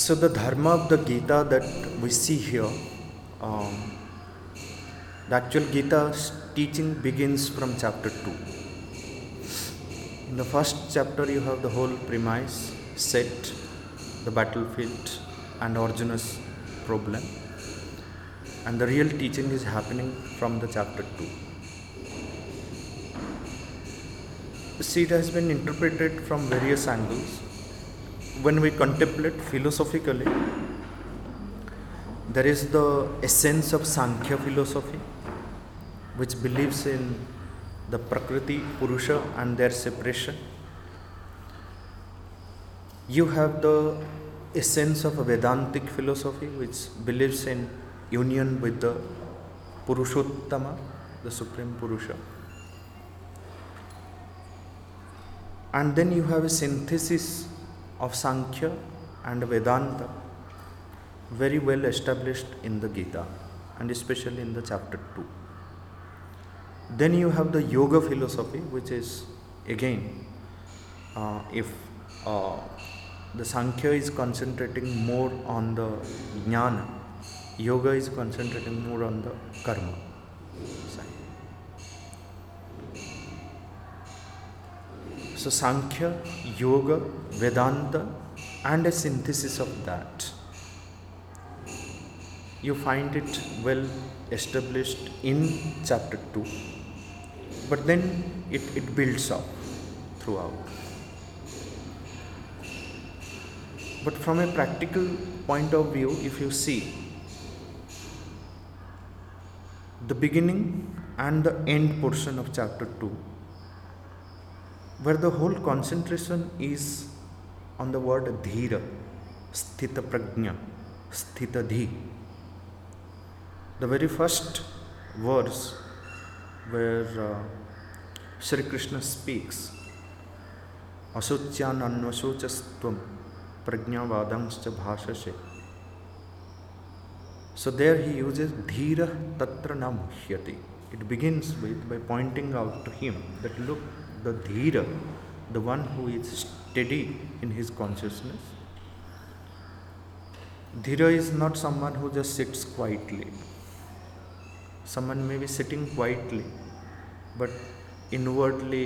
So, the dharma of the Gita that we see here, um, the actual Gita's teaching begins from chapter 2. In the first chapter, you have the whole premise, set, the battlefield, and Arjuna's problem. And the real teaching is happening from the chapter 2. See, it has been interpreted from various angles. When we contemplate philosophically, there is the essence of Sankhya philosophy, which believes in the Prakriti, Purusha, and their separation. You have the essence of a Vedantic philosophy, which believes in union with the Purushottama, the Supreme Purusha. And then you have a synthesis of Sankhya and Vedanta, very well established in the Gita, and especially in the chapter 2. Then you have the Yoga philosophy, which is again, uh, if uh, the Sankhya is concentrating more on the Jnana, Yoga is concentrating more on the Karma. So, Sankhya, Yoga, Vedanta, and a synthesis of that. You find it well established in chapter 2, but then it, it builds up throughout. But from a practical point of view, if you see the beginning and the end portion of chapter 2, where the whole concentration is on the word धीर स्थित प्रज्ञ स्थित धि the very first words where Shri Krishna speaks अशोच्यान्वशोचस्व प्रज्ञावाद भाषसे so there he uses is धीर त्र न मुह्यति it begins with by pointing out to him that look the धीर the one who is steady in his consciousness. Dhira is not someone who just sits quietly. Someone may be sitting quietly, but inwardly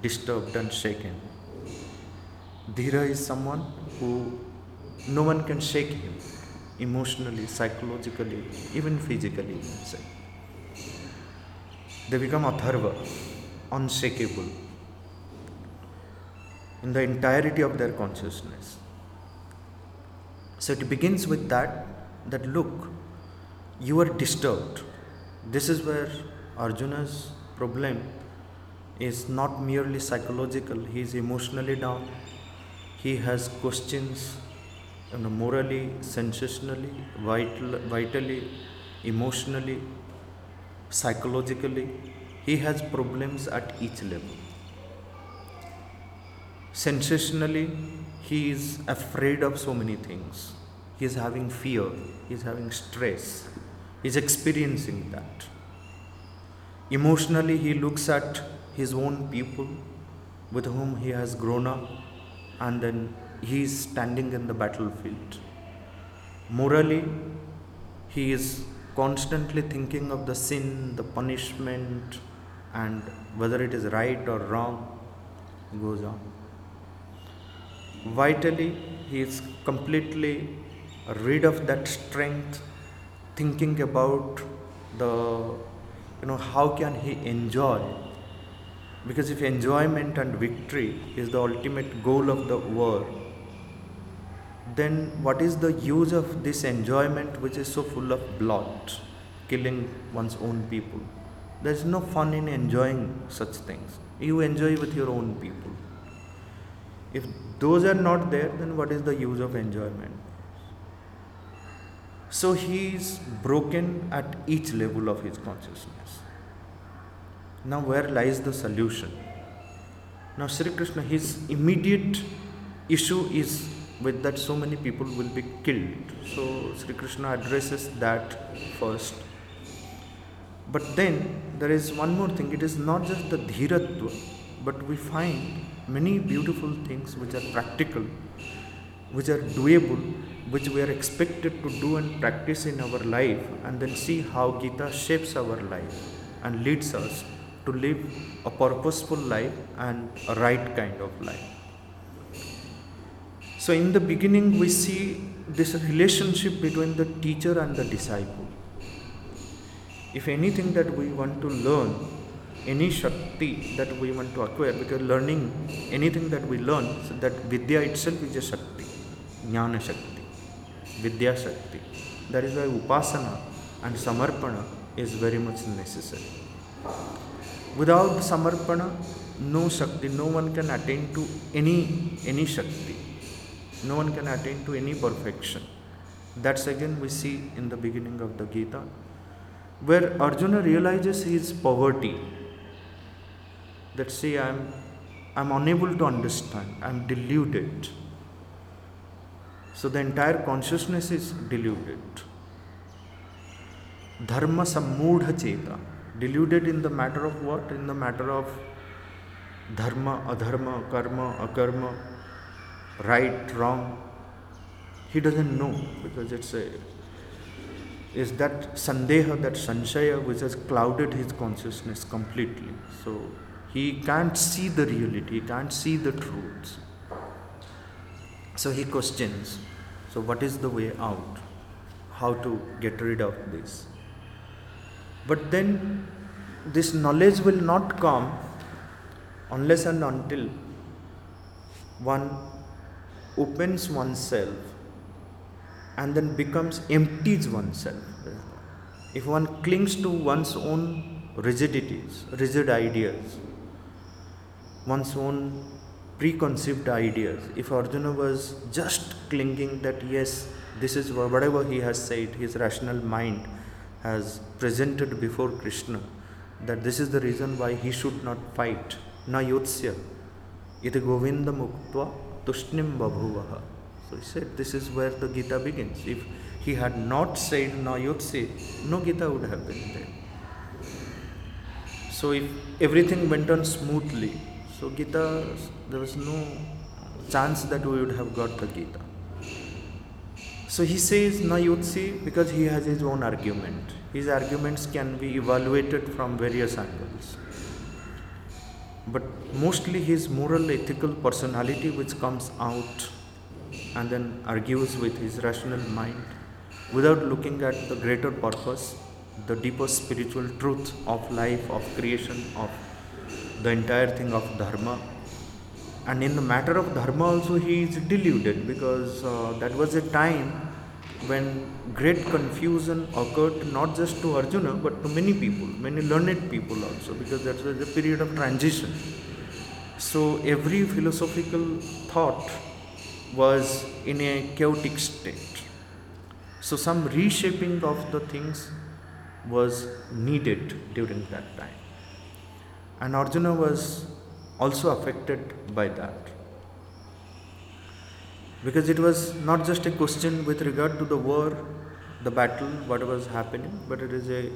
disturbed and shaken. Dhira is someone who no one can shake him emotionally, psychologically, even physically. They become atharva unshakable in the entirety of their consciousness. So it begins with that that look, you are disturbed. This is where Arjuna's problem is not merely psychological, he is emotionally down, he has questions you know, morally, sensationally, vital, vitally, emotionally, psychologically, he has problems at each level. Sensationally, he is afraid of so many things. He is having fear, he is having stress, he is experiencing that. Emotionally, he looks at his own people with whom he has grown up and then he is standing in the battlefield. Morally, he is constantly thinking of the sin, the punishment, and whether it is right or wrong goes on. Vitally, he is completely rid of that strength, thinking about the, you know, how can he enjoy? Because if enjoyment and victory is the ultimate goal of the war, then what is the use of this enjoyment which is so full of blood, killing one's own people? There's no fun in enjoying such things. You enjoy with your own people. If those are not there, then what is the use of enjoyment? So he is broken at each level of his consciousness. Now, where lies the solution? Now, Sri Krishna, his immediate issue is with that so many people will be killed. So, Sri Krishna addresses that first but then there is one more thing it is not just the dhiratva, but we find many beautiful things which are practical which are doable, which we are expected to do and practice in our life, and then see how Gita shapes our life and leads us to live a purposeful life and a right kind of life. So, in the beginning, we see this relationship between the teacher and the disciple. If anything that we want to learn, any Shakti that we want to acquire, because learning anything that we learn, so that Vidya itself is a Shakti, Jnana Shakti, Vidya Shakti. That is why Upasana and Samarpana is very much necessary. Without Samarpana, no Shakti, no one can attain to any any Shakti. No one can attain to any perfection. That's again we see in the beginning of the Gita, where Arjuna realizes his poverty. That see, I'm I'm unable to understand, I'm deluded. So the entire consciousness is deluded. Dharma sammudha cheta. Deluded in the matter of what? In the matter of dharma, adharma, karma, akarma, right, wrong. He doesn't know because it's a is that sandeha, that sanshaya which has clouded his consciousness completely. So he can't see the reality, he can't see the truths. So he questions. So what is the way out? How to get rid of this? But then this knowledge will not come unless and until one opens oneself and then becomes empties oneself. If one clings to one's own rigidities, rigid ideas, one's own preconceived ideas, if Arjuna was just clinging that yes, this is whatever he has said, his rational mind has presented before Krishna, that this is the reason why he should not fight. Na yotsya iti govinda muktva tushnim babhuvaha. So he said this is where the Gita begins. If he had not said na yotsya, no Gita would have been there. So if everything went on smoothly, so Gita, there was no chance that we would have got the Gita. So he says na yotsi because he has his own argument. His arguments can be evaluated from various angles. But mostly his moral ethical personality which comes out and then argues with his rational mind without looking at the greater purpose, the deeper spiritual truth of life, of creation, of the entire thing of dharma. And in the matter of dharma also he is deluded because uh, that was a time when great confusion occurred not just to Arjuna but to many people, many learned people also because that was a period of transition. So every philosophical thought was in a chaotic state. So some reshaping of the things was needed during that time. And Arjuna was also affected by that. Because it was not just a question with regard to the war, the battle, what was happening, but it is a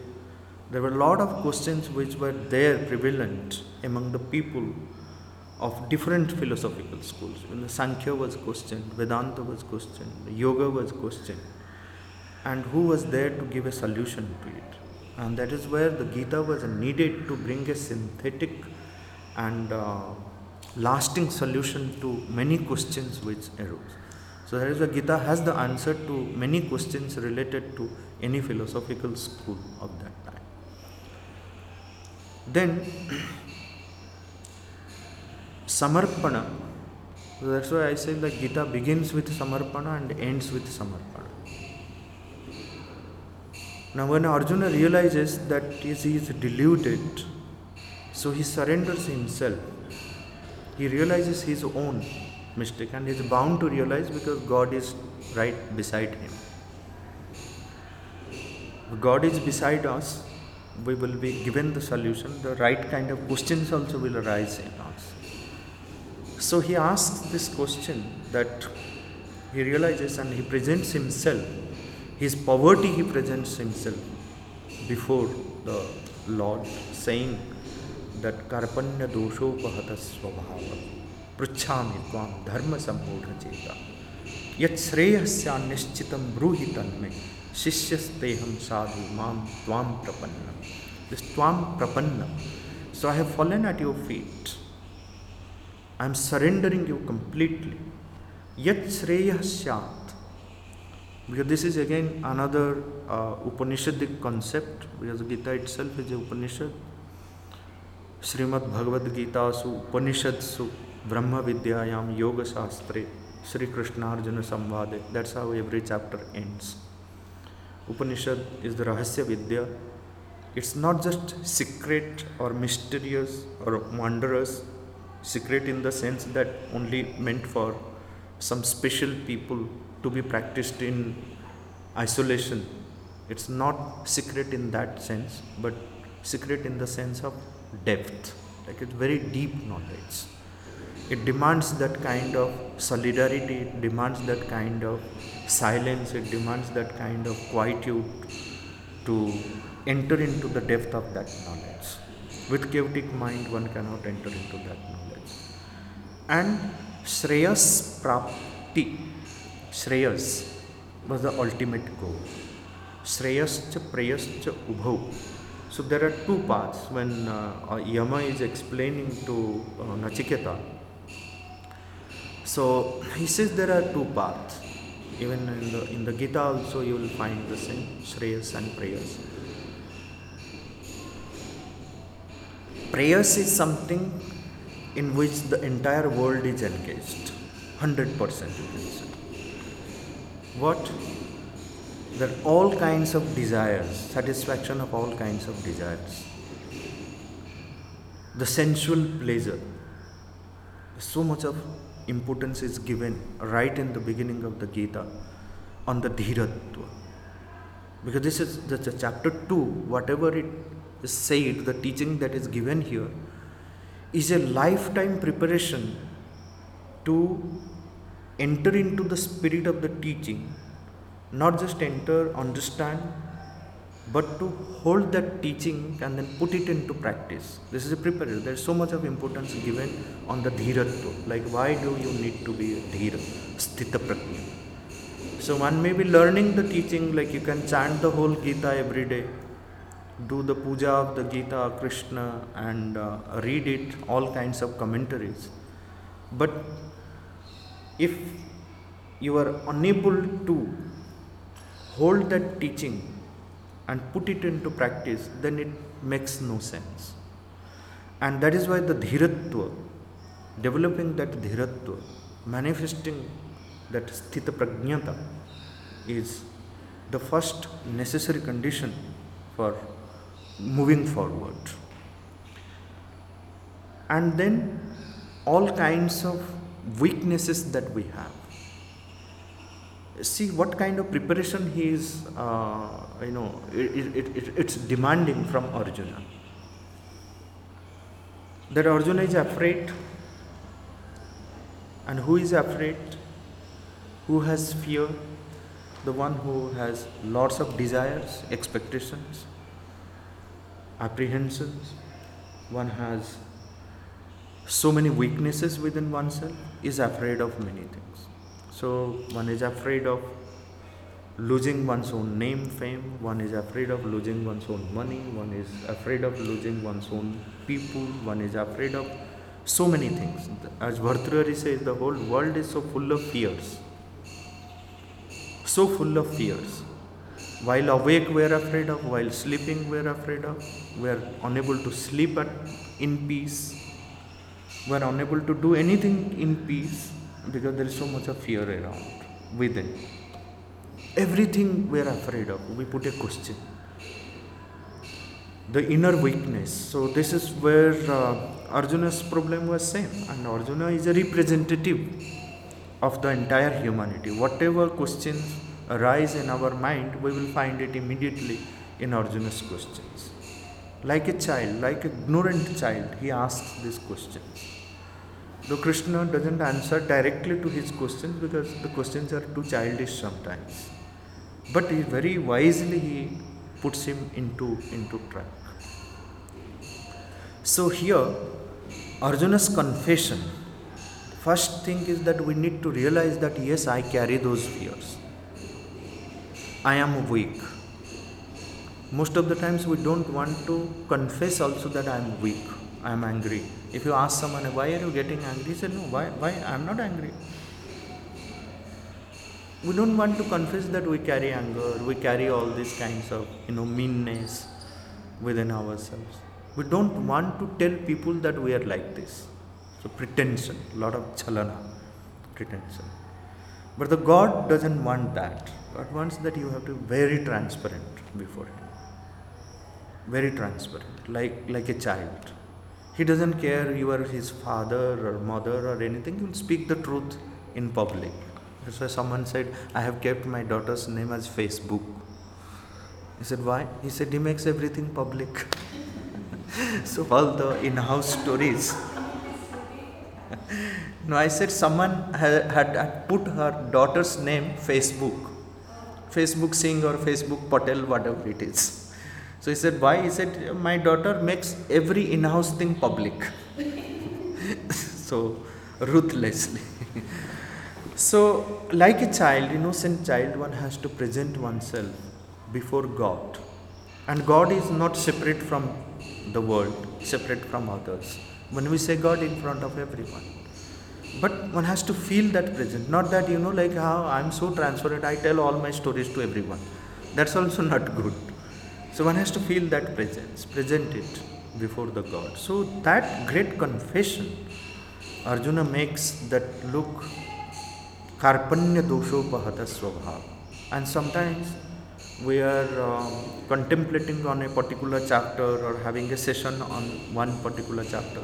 there were a lot of questions which were there prevalent among the people of different philosophical schools. When the Sankhya was questioned, Vedanta was questioned, Yoga was questioned, and who was there to give a solution to it? And that is where the Gita was needed to bring a synthetic and uh, lasting solution to many questions which arose. So that is why Gita has the answer to many questions related to any philosophical school of that time. Then Samarpana. That's why I say the Gita begins with Samarpana and ends with Samarpana. Now, when Arjuna realizes that he is deluded, so he surrenders himself. He realizes his own mistake and he is bound to realize because God is right beside him. God is beside us, we will be given the solution. The right kind of questions also will arise in us. So he asks this question that he realizes and he presents himself, his poverty he presents himself before the Lord, saying that Karpanya doshopahata swabhava पृछामि त्वां धर्म संबोध चेता यश्रेयस्या निश्चित ब्रूहि तन्मे शिष्यस्ते हम साधु माम त्वाम प्रपन्नम दिस त्वाम प्रपन्नम so I have fallen at your feet I am surrendering you completely यश्रेयस्या because this is again another uh, Upanishadic concept because Gita itself is a Upanishad. Srimad Bhagavad Gita su Upanishadsu Brahma Vidyayam Yoga Sastre, Sri Krishna Arjuna Samvade. That's how every chapter ends. Upanishad is the Rahasya Vidya. It's not just secret or mysterious or wondrous, secret in the sense that only meant for some special people to be practiced in isolation. It's not secret in that sense, but secret in the sense of depth, like it's very deep knowledge. It demands that kind of solidarity, it demands that kind of silence, it demands that kind of quietude to enter into the depth of that knowledge. With chaotic mind, one cannot enter into that knowledge. And Shreyas Prapti, श्रेयस was the ultimate goal श्रेयश्च प्रेयश्च उभौ so there are two parts when Yama is explaining to Nachiketa so his is there are two parts even in the in the Gita also you will find the same Shreyas and प्रेयस प्रेयस is something in which the entire world is engage hundred percent you What? that all kinds of desires, satisfaction of all kinds of desires, the sensual pleasure, so much of importance is given right in the beginning of the Gita on the Dhiratva. Because this is the, the chapter 2, whatever it is said, the teaching that is given here is a lifetime preparation to enter into the spirit of the teaching not just enter, understand, but to hold that teaching and then put it into practice. This is a. There is so much of importance given on the dhiratva. Like, why do you need to be a dhira, sthita prajna? So, one may be learning the teaching, like you can chant the whole Gita every day, do the puja of the Gita, Krishna, and uh, read it, all kinds of commentaries. But if you are unable to hold that teaching and put it into practice, then it makes no sense. And that is why the dhiratva, developing that dhiratva, manifesting that sthita prajnata is the first necessary condition for moving forward. And then all kinds of weaknesses that we have see what kind of preparation he is, uh, you know, it, it, it, it's demanding from Arjuna. That Arjuna is afraid. And who is afraid? Who has fear? The one who has lots of desires, expectations, apprehensions. One has so many weaknesses within oneself, is afraid of many things. So one is afraid of losing one's own name, fame, one is afraid of losing one's own money, one is afraid of losing one's own people, one is afraid of so many things. As Bhartrihari says, the whole world is so full of fears. So full of fears. While awake, we are afraid of, while sleeping, we are afraid of, we are unable to sleep at, in peace, we are unable to do anything in peace because there is so much of fear around within. Everything we are afraid of, we put a question. The inner weakness. So this is where uh, Arjuna's problem was same, and Arjuna is a representative of the entire humanity. Whatever questions arise in our mind, we will find it immediately in Arjuna's questions. Like a child, like a ignorant child, he asks these questions. Though Krishna doesn't answer directly to his questions because the questions are too childish sometimes. But he very wisely he puts him into, into track. So here, Arjuna's confession, first thing is that we need to realize that yes, I carry those fears. I am weak. Most of the times we don't want to confess also that I am weak, I am angry. If you ask someone, why are you getting angry? He said, no, why, why? I am not angry. We don't want to confess that we carry anger, we carry all these kinds of, you know, meanness within ourselves. We don't want to tell people that we are like this. So pretension, lot of chalana, pretension. But the God doesn't want that. God wants that you have to be very transparent before Him. Very transparent, like like a child. He doesn't care you are his father or mother or anything. He will speak the truth in public. That's why someone said, I have kept my daughter's name as Facebook. He said, Why? He said, He makes everything public. so, all the in house stories. no, I said, someone had, had, put her daughter's name Facebook. Facebook Singh or Facebook Patel, whatever it is. So he said, Why? He said, My daughter makes every in house thing public. so, ruthlessly. so, like a child, innocent child, one has to present oneself before God. And God is not separate from the world, separate from others. When we say God in front of everyone. But one has to feel that present. Not that, you know, like how I'm so transparent, I tell all my stories to everyone. That's also not good. So one has to feel that presence, present it before the God. So that great confession, Arjuna makes that look karpanya doshopahata swabhav. And sometimes we are um, contemplating on a particular chapter or having a session on one particular chapter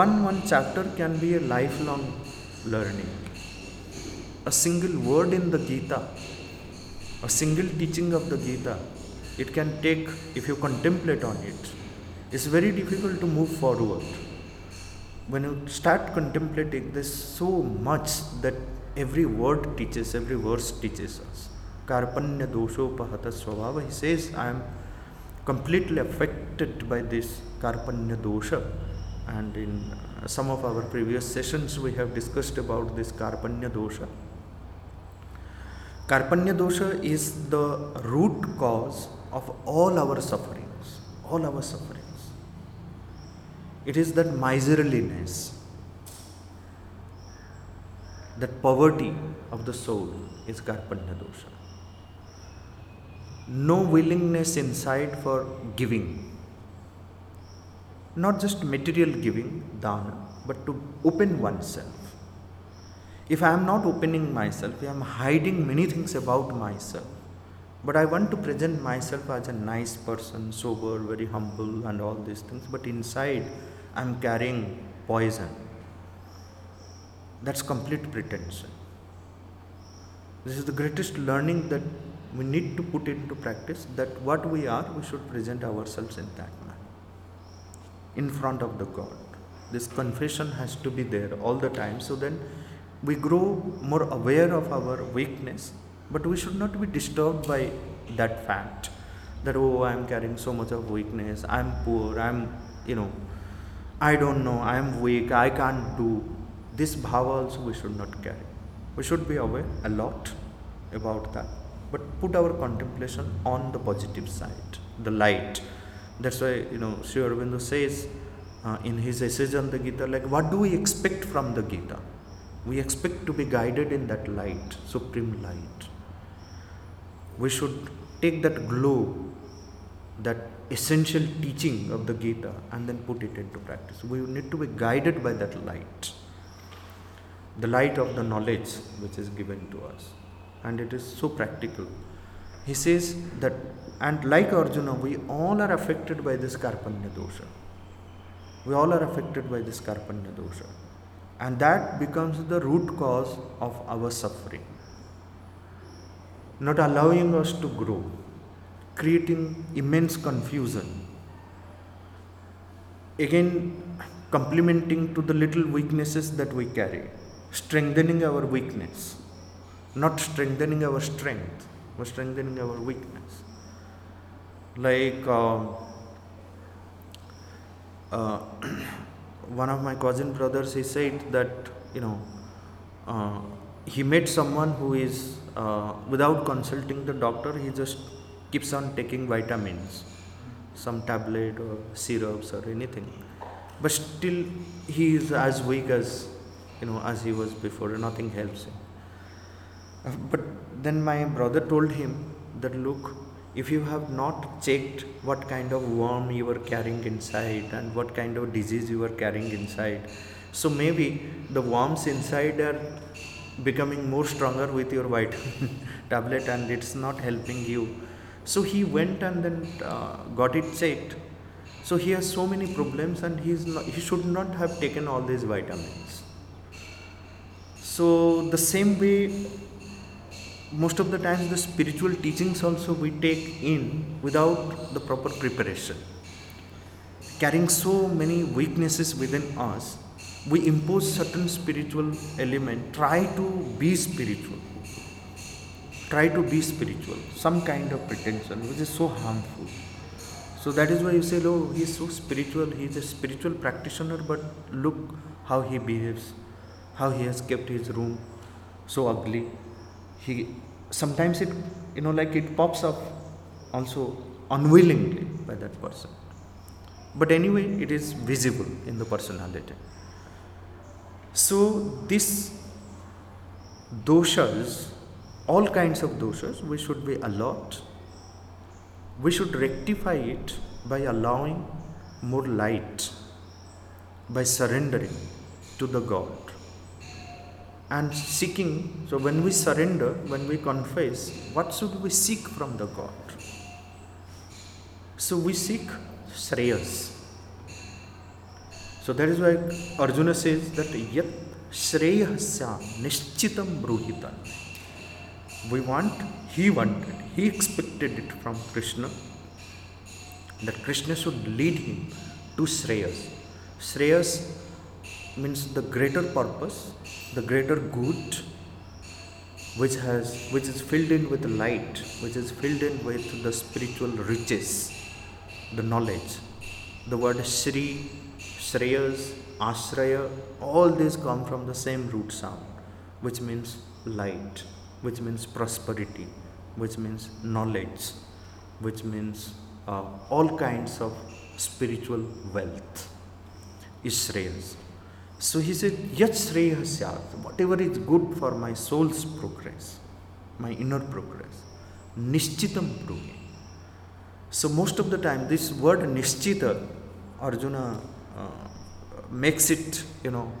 one one chapter can be a lifelong learning a single word in the gita a single teaching of the gita it can take if you contemplate on it it's very difficult to move forward. When you start contemplating there's so much that every word teaches every verse teaches us. Karpanya doshopahata swabhava. He says i am completely affected by this karpanya dosha. And in uh, some of our previous sessions we have discussed about this karpanya dosha. Karpanya dosha is the root cause of all our sufferings all our sufferings it is that miserliness that poverty of the soul is karpanya dosha no willingness inside for giving not just material giving, dana, but to open oneself. If I am not opening myself, I am hiding many things about myself. But I want to present myself as a nice person, sober, very humble, and all these things. But inside, I am carrying poison. That's complete pretension. This is the greatest learning that we need to put into practice that what we are, we should present ourselves in that manner. in front of the God. This confession has to be there all the time. So then we grow more aware of our weakness, but we should not be disturbed by that fact that, oh, I'm carrying so much of weakness, I'm poor, I'm, you know, I don't know, I'm weak, I can't do. This bhava also we should not carry. We should be aware a lot about that, but put our contemplation on the positive side, the light that's why, you know, Sri Aurobindo says uh, in his essays on the Gita, like, what do we expect from the Gita? We expect to be guided in that light, supreme light. We should take that glow, that essential teaching of the Gita, and then put it into practice. We need to be guided by that light, the light of the knowledge which is given to us. And it is so practical. He says that and like Arjuna, we all are affected by this Karpanya dosha. We all are affected by this Karpanya dosha. And that becomes the root cause of our suffering. Not allowing us to grow, creating immense confusion. Again, complementing to the little weaknesses that we carry, strengthening our weakness, not strengthening our strength, but strengthening our weakness like uh, uh, one of my cousin brothers he said that you know, uh, he met someone who is, uh, without consulting the doctor, he just keeps on taking vitamins, some tablet or syrups or anything. But still, he is as weak as, you know, as he was before. Nothing helps him. Uh, but then my brother told him that, look, if you have not checked what kind of worm you are carrying inside and what kind of disease you are carrying inside, so maybe the worms inside are becoming more stronger with your white tablet and it's not helping you. So he went and then uh, got it checked. So he has so many problems and he's not, he should not have taken all these vitamins. So the same way most of the times the spiritual teachings also we take in without the proper preparation. Carrying so many weaknesses within us we impose certain spiritual element try to be spiritual. Try to be spiritual some kind of pretension which is so harmful. So that is why you say oh he's so spiritual he's a spiritual practitioner but look how he behaves how he has kept his room so ugly. He sometimes it you know like it pops up also unwillingly by that person. But anyway it is visible in the personality so, this doshas, all kinds of doshas, we should be alert. We should rectify it by allowing more light, by surrendering to the God and seeking. So, when we surrender, when we confess, what should we seek from the God? So, we seek Shreyas so that is why Arjuna says that yat shreyasya nishchitam bruhitan. We want, he wanted, he expected it from Krishna that Krishna should lead him to Shreyas. Shreyas means the greater purpose, the greater good, which has which is filled in with light, which is filled in with the spiritual riches, the knowledge. The word Shri Shreyas, Ashraya, all these come from the same root sound, which means light, which means prosperity, which means knowledge, which means uh, all kinds of spiritual wealth is Shreyas. So he said, Yat Shreyas whatever is good for my soul's progress, my inner progress, Nishchitam Bruhi. So most of the time, this word Nishchita, Arjuna makes it, you know,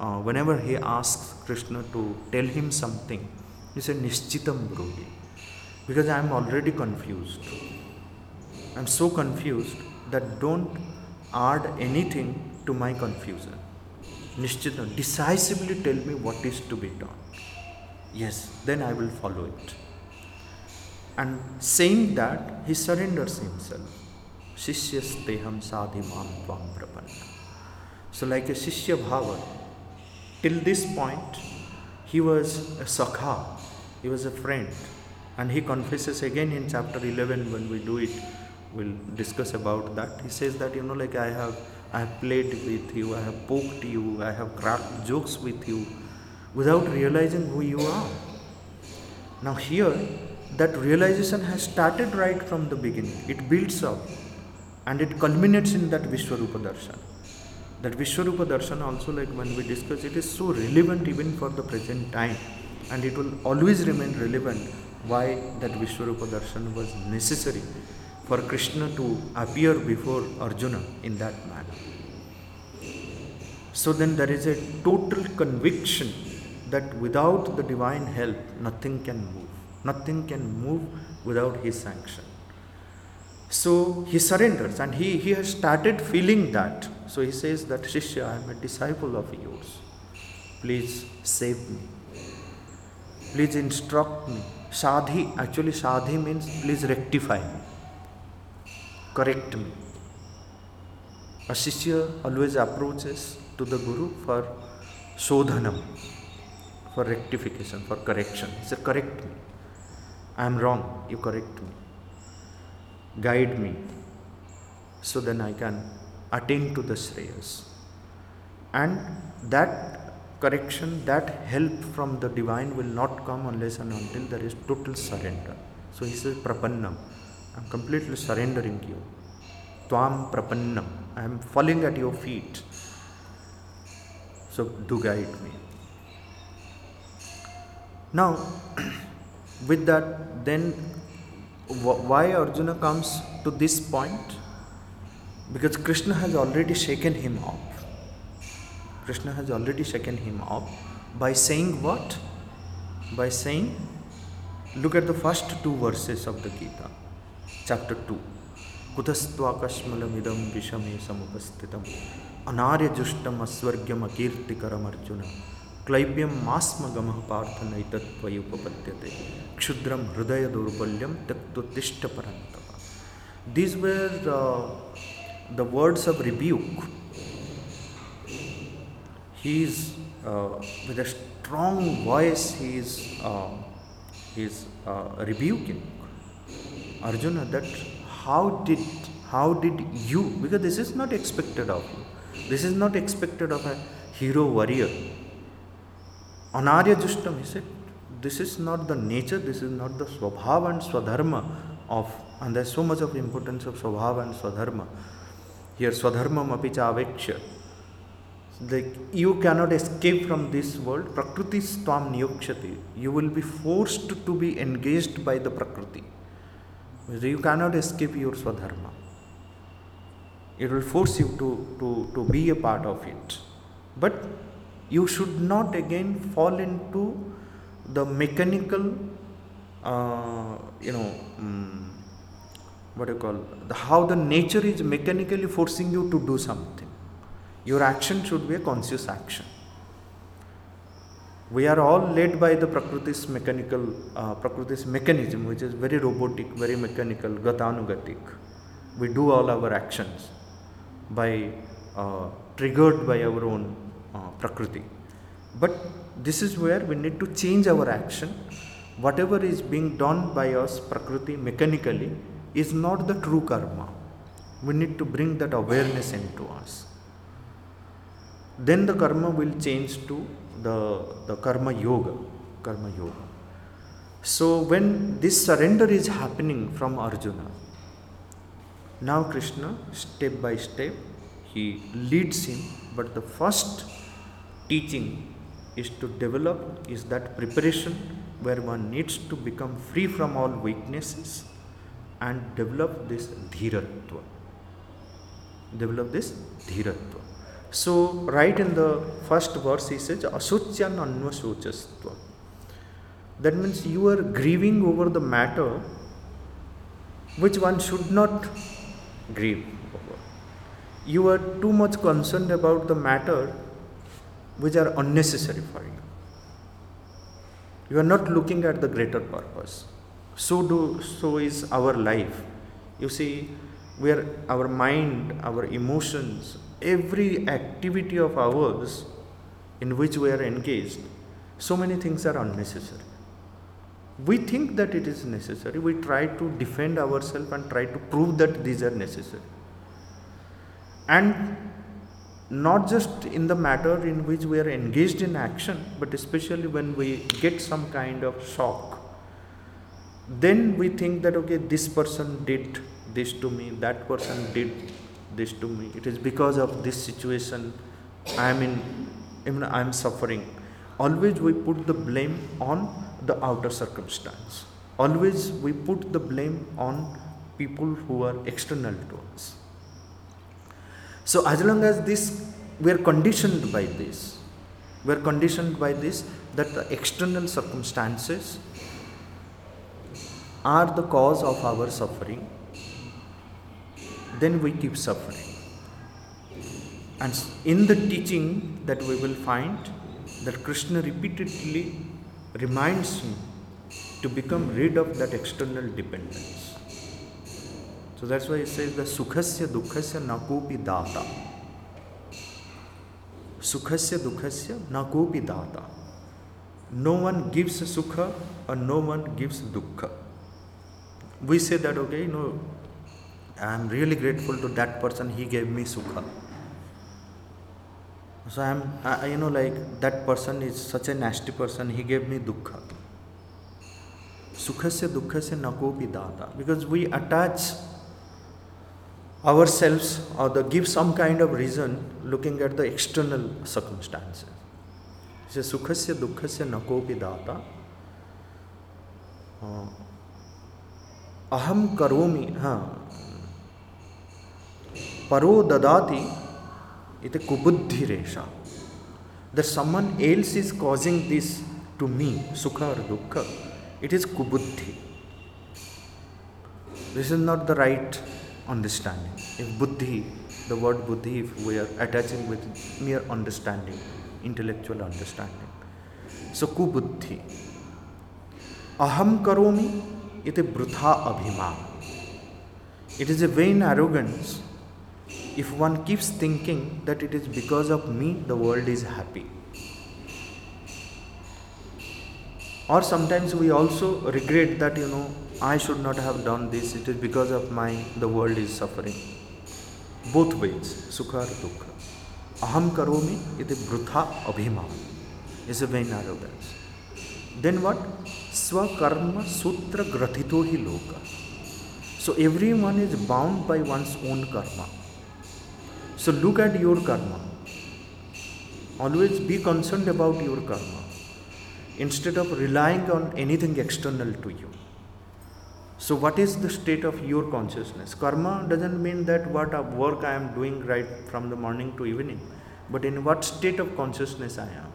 uh, whenever he asks Krishna to tell him something, he said, Nishchitam Bruhi. Because I am already confused. I am so confused that don't add anything to my confusion. Nishchitam, decisively tell me what is to be done. Yes, then I will follow it. And saying that, he surrenders himself. Shishyasteham sadhimam tvam prapanna. So, like a Sishya Bhava, till this point, he was a Sakha, he was a friend. And he confesses again in chapter 11 when we do it, we'll discuss about that. He says that, you know, like I have, I have played with you, I have poked you, I have cracked jokes with you without realizing who you are. Now, here, that realization has started right from the beginning, it builds up and it culminates in that Vishwarupa Darshan. That Vishwarupa Darshan also like when we discuss it is so relevant even for the present time and it will always remain relevant why that Vishwarupa Darshan was necessary for Krishna to appear before Arjuna in that manner. So then there is a total conviction that without the divine help nothing can move. Nothing can move without his sanction. So he surrenders and he, he has started feeling that. So he says that Shishya, I am a disciple of yours. Please save me. Please instruct me. Sadhi, actually Sadhi means please rectify me. Correct me. A Shishya always approaches to the Guru for sodhanam, for rectification, for correction. He says, correct me. I am wrong, you correct me guide me so then I can attain to the Shreyas. And that correction, that help from the divine will not come unless and until there is total surrender. So he says, Prapannam, I'm completely surrendering you. Tvam Prapannam, I am falling at your feet. So do guide me. Now, with that, then why Arjuna comes to this point? Because Krishna has already shaken him off. Krishna has already shaken him off by saying what? By saying, look at the first two verses of the Gita, chapter 2. कुतस्त्वाकश्मलमिदं विषमे समुपस्थितम् अनार्यजुष्टम् अस्वर्ग्यम् अकीर्तिकरम् अर्जुन क्लैब्यम मास्म गार्थ नैतत्वय उपपद्यते क्षुद्रम हृदय दुर्बल्यम त्यक्तिष्ट पर these were the words of rebuke he is with a strong voice he is he is rebuking Arjun that how did how did you because this is not expected of you this is not expected of a hero warrior anarya justam he said this is not the nature this is not the swabhava and swadharma of and there's so much of importance of swabhava and swadharma here swadharmam apicha aveksha like you cannot escape from this world prakriti stvam niyokshati. You will be forced to be engaged by the prakriti. You cannot escape your swadharma it will force you to, to, to be a part of it. But you should not again fall into the mechanical uh, you know um, what do you call the, how the nature is mechanically forcing you to do something your action should be a conscious action. We are all led by the Prakriti's mechanical, uh, Prakriti's mechanism, which is very robotic, very mechanical, gatanugatik. We do all our actions by uh, triggered by our own uh, Prakriti. But this is where we need to change our action. Whatever is being done by us, Prakriti, mechanically, is not the true karma. We need to bring that awareness into us then the karma will change to the, the karma yoga karma yoga so when this surrender is happening from arjuna now krishna step by step he leads him but the first teaching is to develop is that preparation where one needs to become free from all weaknesses and develop this dhiratva develop this dhiratva so, right in the first verse, he says, Asuchyan anvasochastva. That means you are grieving over the matter which one should not grieve over. You are too much concerned about the matter which are unnecessary for you. You are not looking at the greater purpose. So do so is our life. You see, where our mind, our emotions, every activity of ours in which we are engaged, so many things are unnecessary. We think that it is necessary, we try to defend ourselves and try to prove that these are necessary. And not just in the matter in which we are engaged in action, but especially when we get some kind of shock, then we think that okay, this person did this to me, that person did this to me. It is because of this situation I am in, I mean, I am suffering. Always we put the blame on the outer circumstance. Always we put the blame on people who are external to us. So as long as this, we are conditioned by this. We are conditioned by this that the external circumstances are the cause of our suffering then we keep suffering. And in the teaching that we will find that Krishna repeatedly reminds him to become rid of that external dependence. So that's why he says the sukhasya dukhasya nakopi data. Sukhasya dukhasya nakopi data. No one gives sukha or no one gives dukkha. We say that okay, you know, I am really grateful to that person, he gave me sukha. So I'm, I, you know, like that person is such a nasty person. He gave me dukkha. Sukhasya dukkhasya nakopi data. Because we attach ourselves or the give some kind of reason looking at the external circumstances. Says sukhasya dukkhasya nakopi data. Uh, aham karomi, huh. paro dadati ite kubuddhi resha. That someone else is causing this to me, sukha or dukkha, it is kubuddhi. This is not the right understanding. If buddhi, the word buddhi, if we are attaching with mere understanding, intellectual understanding. So kubuddhi. Aham karomi, ite brutha abhiman. It is a vain arrogance if one keeps thinking that it is because of me the world is happy. Or sometimes we also regret that you know I should not have done this, it is because of my the world is suffering. Both ways, sukha or dukkha. Aham karomi iti brutha abhiman is a vain arrogance. Then what? Swakarma sutra grathito hi loka. So everyone is bound by one's own karma. So look at your karma. Always be concerned about your karma instead of relying on anything external to you. So, what is the state of your consciousness? Karma doesn't mean that what work I am doing right from the morning to evening, but in what state of consciousness I am.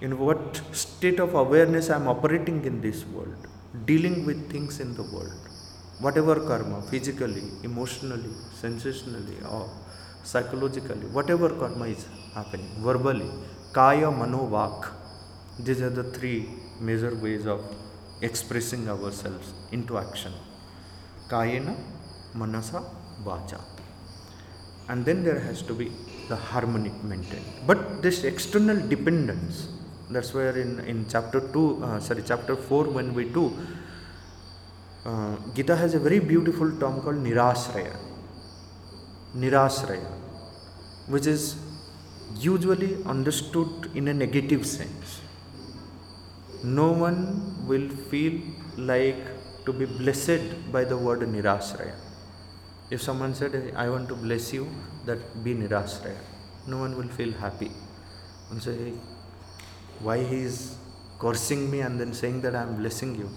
In what state of awareness I am operating in this world, dealing with things in the world whatever karma, physically, emotionally, sensationally, or psychologically, whatever karma is happening, verbally, kaya, mano, vak, these are the three major ways of expressing ourselves into action. Kayena, manasa, vacha. And then there has to be the harmony maintained. But this external dependence, that's where in, in chapter 2, uh, sorry, chapter 4, when we do uh, Gita has a very beautiful term called Nirasraya. Nirasraya, which is usually understood in a negative sense. No one will feel like to be blessed by the word Nirasraya. If someone said, I want to bless you, that be Nirasraya. No one will feel happy and say, why he is cursing me and then saying that I am blessing you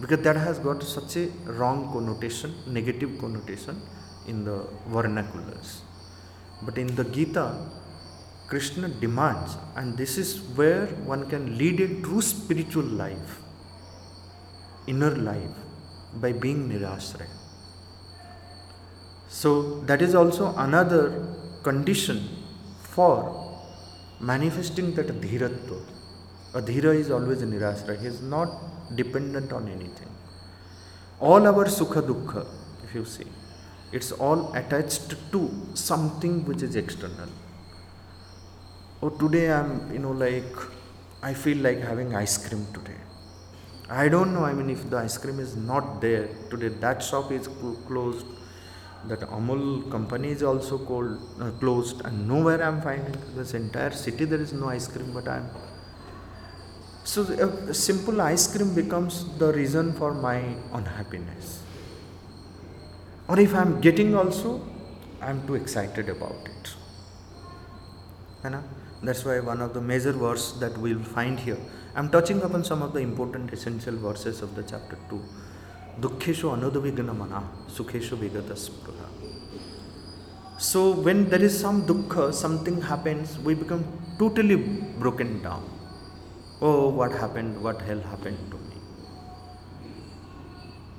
because that has got such a wrong connotation, negative connotation in the vernaculars. But in the Gita, Krishna demands, and this is where one can lead a true spiritual life, inner life, by being nirasraya. So, that is also another condition for manifesting that. A dhira is always a nirasraya. He is not dependent on anything. All our sukha dukkha, if you see, it's all attached to something which is external. Oh, today I'm, you know, like, I feel like having ice cream today. I don't know, I mean, if the ice cream is not there today, that shop is closed, that Amul company is also cold, uh, closed, and nowhere I'm finding this entire city there is no ice cream, but I'm so a simple ice cream becomes the reason for my unhappiness. Or if I'm getting also, I'm too excited about it. And that's why one of the major verses that we'll find here. I'm touching upon some of the important essential verses of the chapter 2. Dukkheshu anudavigna mana, sukheshu vigataspruha. So when there is some dukkha, something happens, we become totally broken down oh, what happened, what hell happened to me.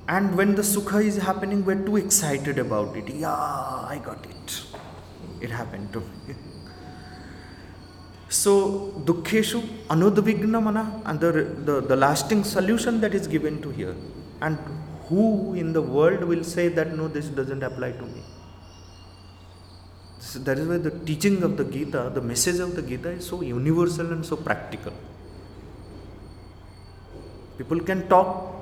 And when the sukha is happening, we're too excited about it. Yeah, I got it. It happened to me. so, dukkheshu anudvigna mana, and the, the, the lasting solution that is given to here. And who in the world will say that no, this doesn't apply to me? So that is why the teaching of the Gita, the message of the Gita is so universal and so practical. People can talk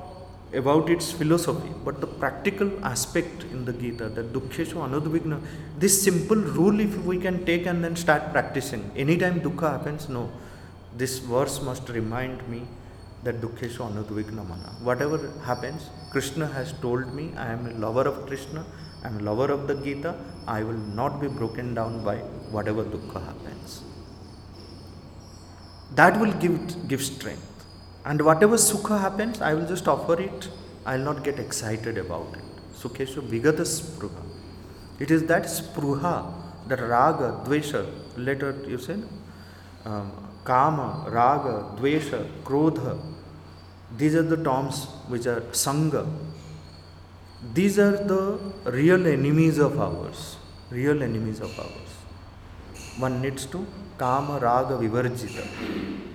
about its philosophy, but the practical aspect in the Gita, that Dukkheshu Anudvigna, this simple rule if we can take and then start practicing. Anytime Dukkha happens, no. This verse must remind me that Dukkheshu Anudvigna Mana. Whatever happens, Krishna has told me I am a lover of Krishna, I am a lover of the Gita, I will not be broken down by whatever Dukkha happens. That will give, give strength. And whatever sukha happens, I will just offer it. I will not get excited about it. Sukheshu vigata spruha. It is that spruha, that raga, dvesha, later you said, um, kama, raga, dvesha, krodha. These are the terms which are sangha. These are the real enemies of ours. Real enemies of ours. One needs to kama, raga, vivarjita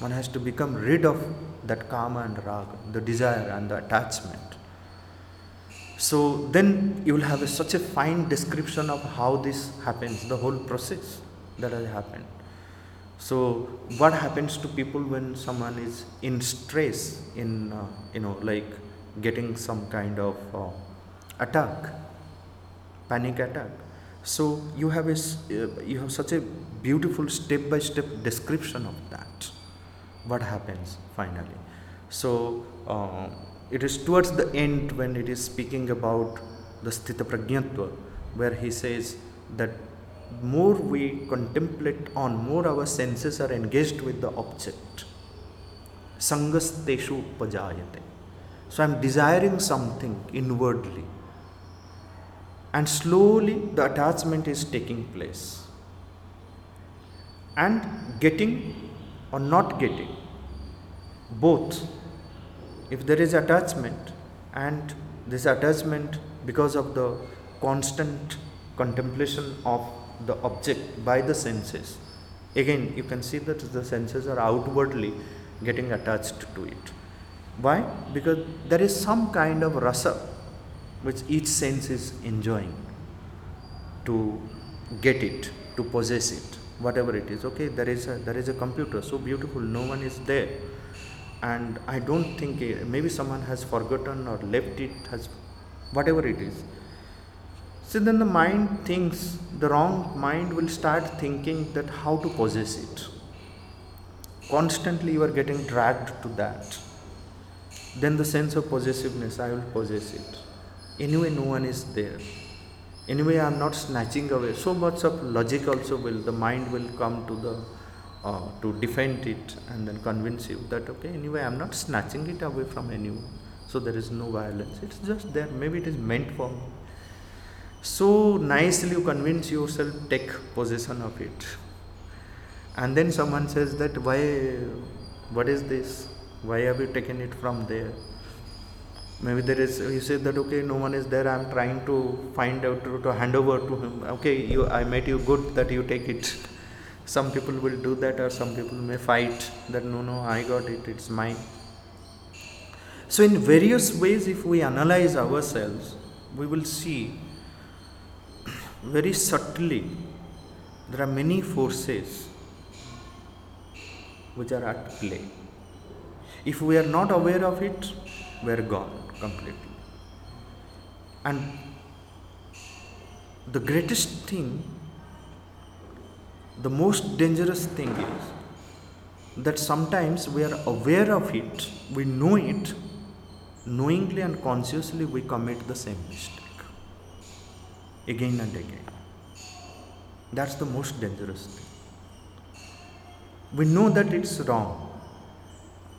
one has to become rid of that kama and raga, the desire and the attachment. So then you will have a, such a fine description of how this happens, the whole process that has happened. So what happens to people when someone is in stress, in uh, you know like getting some kind of uh, attack, panic attack. So you have a uh, you have such a beautiful step by step description of that what happens finally. So uh, it is towards the end when it is speaking about the sthita prajnatva, where he says that more we contemplate on, more our senses are engaged with the object. Sangasteshu pajayate. So I am desiring something inwardly. And slowly the attachment is taking place. And getting or not getting both. If there is attachment and this attachment because of the constant contemplation of the object by the senses again you can see that the senses are outwardly getting attached to it. Why? Because there is some kind of rasa which each sense is enjoying to get it to possess it whatever it is. Okay there is a there is a computer so beautiful no one is there and i don't think eh, maybe someone has forgotten or left it has whatever it is. So then the mind thinks the wrong mind will start thinking that how to possess it. Constantly you are getting dragged to that. Then the sense of possessiveness i will possess it. Anyway no one is there. Anyway i am not snatching away. So much of logic also will the mind will come to the uh, to defend it and then convince you that okay anyway i am not snatching it away from anyone. So there is no violence. It's just there. Maybe it is meant for me. So nicely you convince yourself take possession of it. And then someone says that why what is this? Why have you taken it from there? Maybe there is you say that okay no one is there. I'm trying to find out to, to hand over to him. Okay you i met you good that you take it some people will do that or some people may fight that no no i got it it's mine so in various ways if we analyze ourselves we will see very subtly there are many forces which are at play if we are not aware of it we are gone completely. And the greatest thing, the most dangerous thing is that sometimes we are aware of it, we know it, knowingly and consciously we commit the same mistake again and again. That's the most dangerous thing. We know that it's wrong,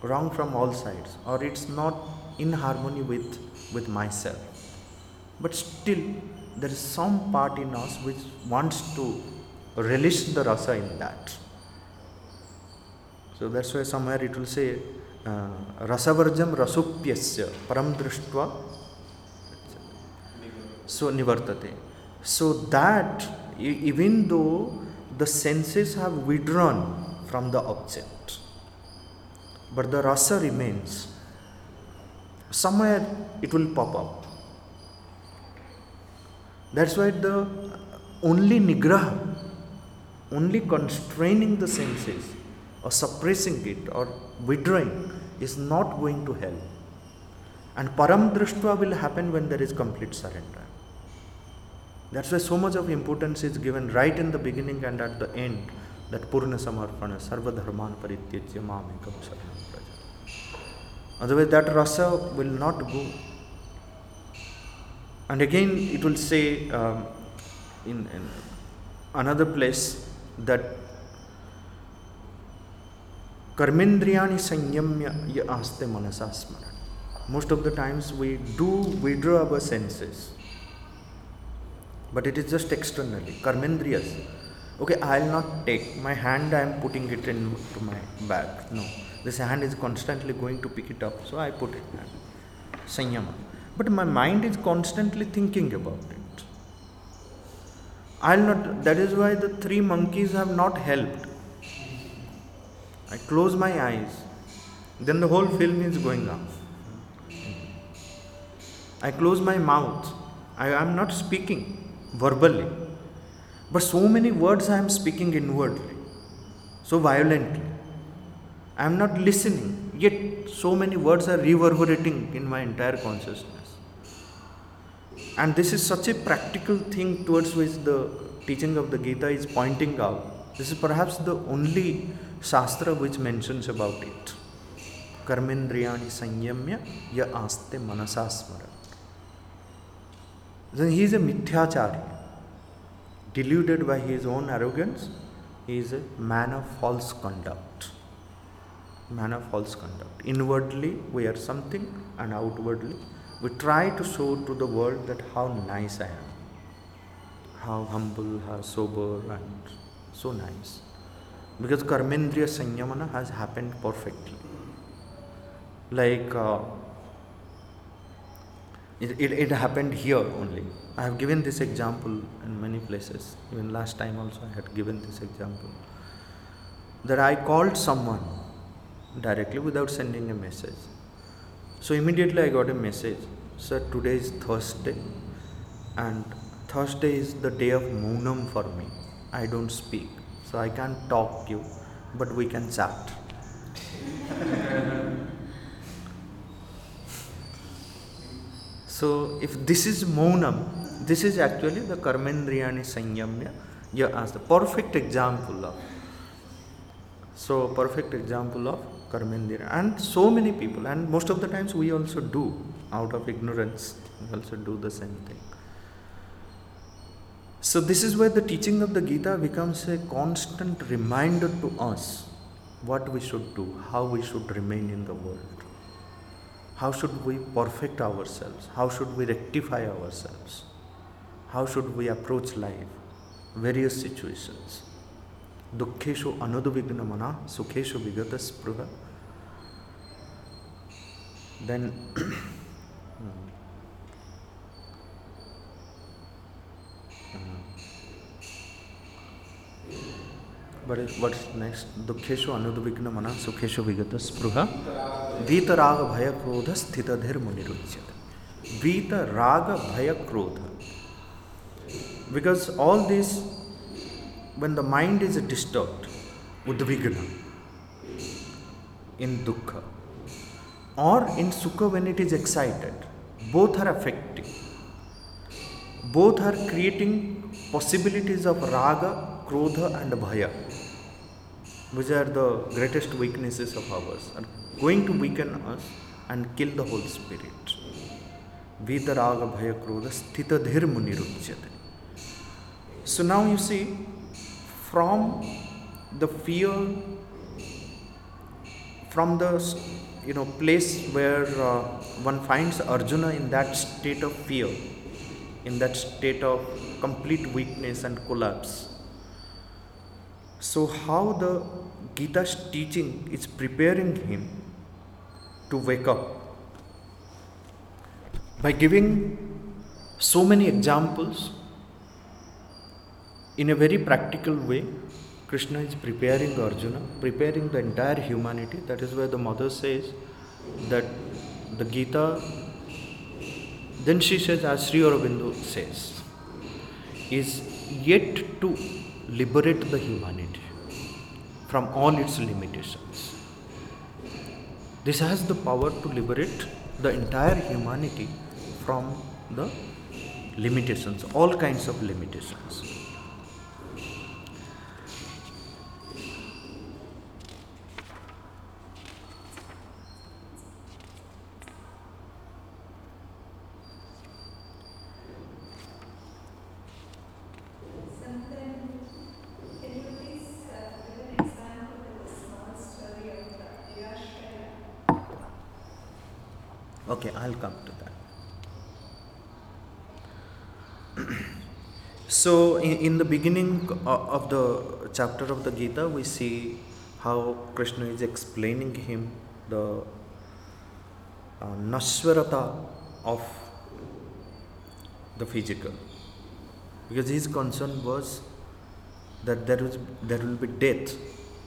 wrong from all sides, or it's not in harmony with, with myself. But still, there is some part in us which wants to relish the rasa in that. So that's why somewhere it will say, uh, rasavarjam rasupyasya param drishtva so nivartate. So that even though the senses have withdrawn from the object, but the rasa remains somewhere it will pop up. That's why the only nigraha, only constraining the senses or suppressing it or withdrawing is not going to help. And param drishtva will happen when there is complete surrender. That's why so much of importance is given right in the beginning and at the end that Purna Samarpana, Sarva Dharman Parityajya Mamekam Saranam Praja. Otherwise, that rasa will not go. And again, it will say um, in, in another place that Karmendriyani Sanyamya Ya Aste Manasa Most of the times we do withdraw our senses, but it is just externally. Karmendriyas. Okay i'll not take my hand i'm putting it into my bag no this hand is constantly going to pick it up so i put it there sanyama. But my mind is constantly thinking about it i'll not that is why the three monkeys have not helped i close my eyes then the whole film is going on i close my mouth i am not speaking verbally but so many words I am speaking inwardly, so violently. I am not listening, yet so many words are reverberating in my entire consciousness. And this is such a practical thing towards which the teaching of the Gita is pointing out. This is perhaps the only Shastra which mentions about it. Karmendriyani sanyamya ya aste manasasmara. Then he is a mithyacharya deluded by his own arrogance, he is a man of false conduct. Man of false conduct. Inwardly, we are something, and outwardly, we try to show to the world that how nice I am, how humble, how sober, and so nice. Because Karmendriya Sanyamana has happened perfectly. Like uh, it, it, it happened here only. I have given this example in many places. Even last time also I had given this example. That I called someone directly without sending a message. So immediately I got a message. Sir, today is Thursday and Thursday is the day of Maunam for me. I don't speak. So I can't talk to you, but we can chat. So if this is Maunam, this is actually the Karmendriyani Sanyamya. Yeah, as the perfect example of. So perfect example of Karmendriya. And so many people, and most of the times we also do out of ignorance, we also do the same thing. So this is where the teaching of the Gita becomes a constant reminder to us what we should do, how we should remain in the world. How should we perfect ourselves? How should we rectify ourselves? How should we approach life? Various situations. दुखेशु दुःखेषु अनुद्विग्नमना सुखेशु विगत स्पृह then what is what's दुखेशु अनुद्विग्न मना सुखेशु विगत स्पृह वीतराग भय क्रोध स्थित धर्म निरुच्यत वीतराग भय क्रोध because all this when the mind is disturbed udvigna in dukkha or in sukha when it is excited both are affecting both are creating possibilities of raga krodha and bhaya which are the greatest weaknesses of ours and going to weaken us and kill the whole spirit. Vitaraga Bhaya Krodha Sthita Dhir Muniruchyate. So now you see, from the fear, from the you know place where uh, one finds Arjuna in that state of fear, in that state of complete weakness and collapse. So how the Gita's teaching is preparing him to wake up by giving so many examples in a very practical way krishna is preparing arjuna preparing the entire humanity that is where the mother says that the gita then she says as sri aurobindo says is yet to liberate the humanity from all its limitations this has the power to liberate the entire humanity from the limitations, all kinds of limitations. Okay, I'll come to that. So, in, in, the beginning of the chapter of the Gita, we see how Krishna is explaining him the uh, Nashwarata of the physical. Because his concern was that there, was, there will be death.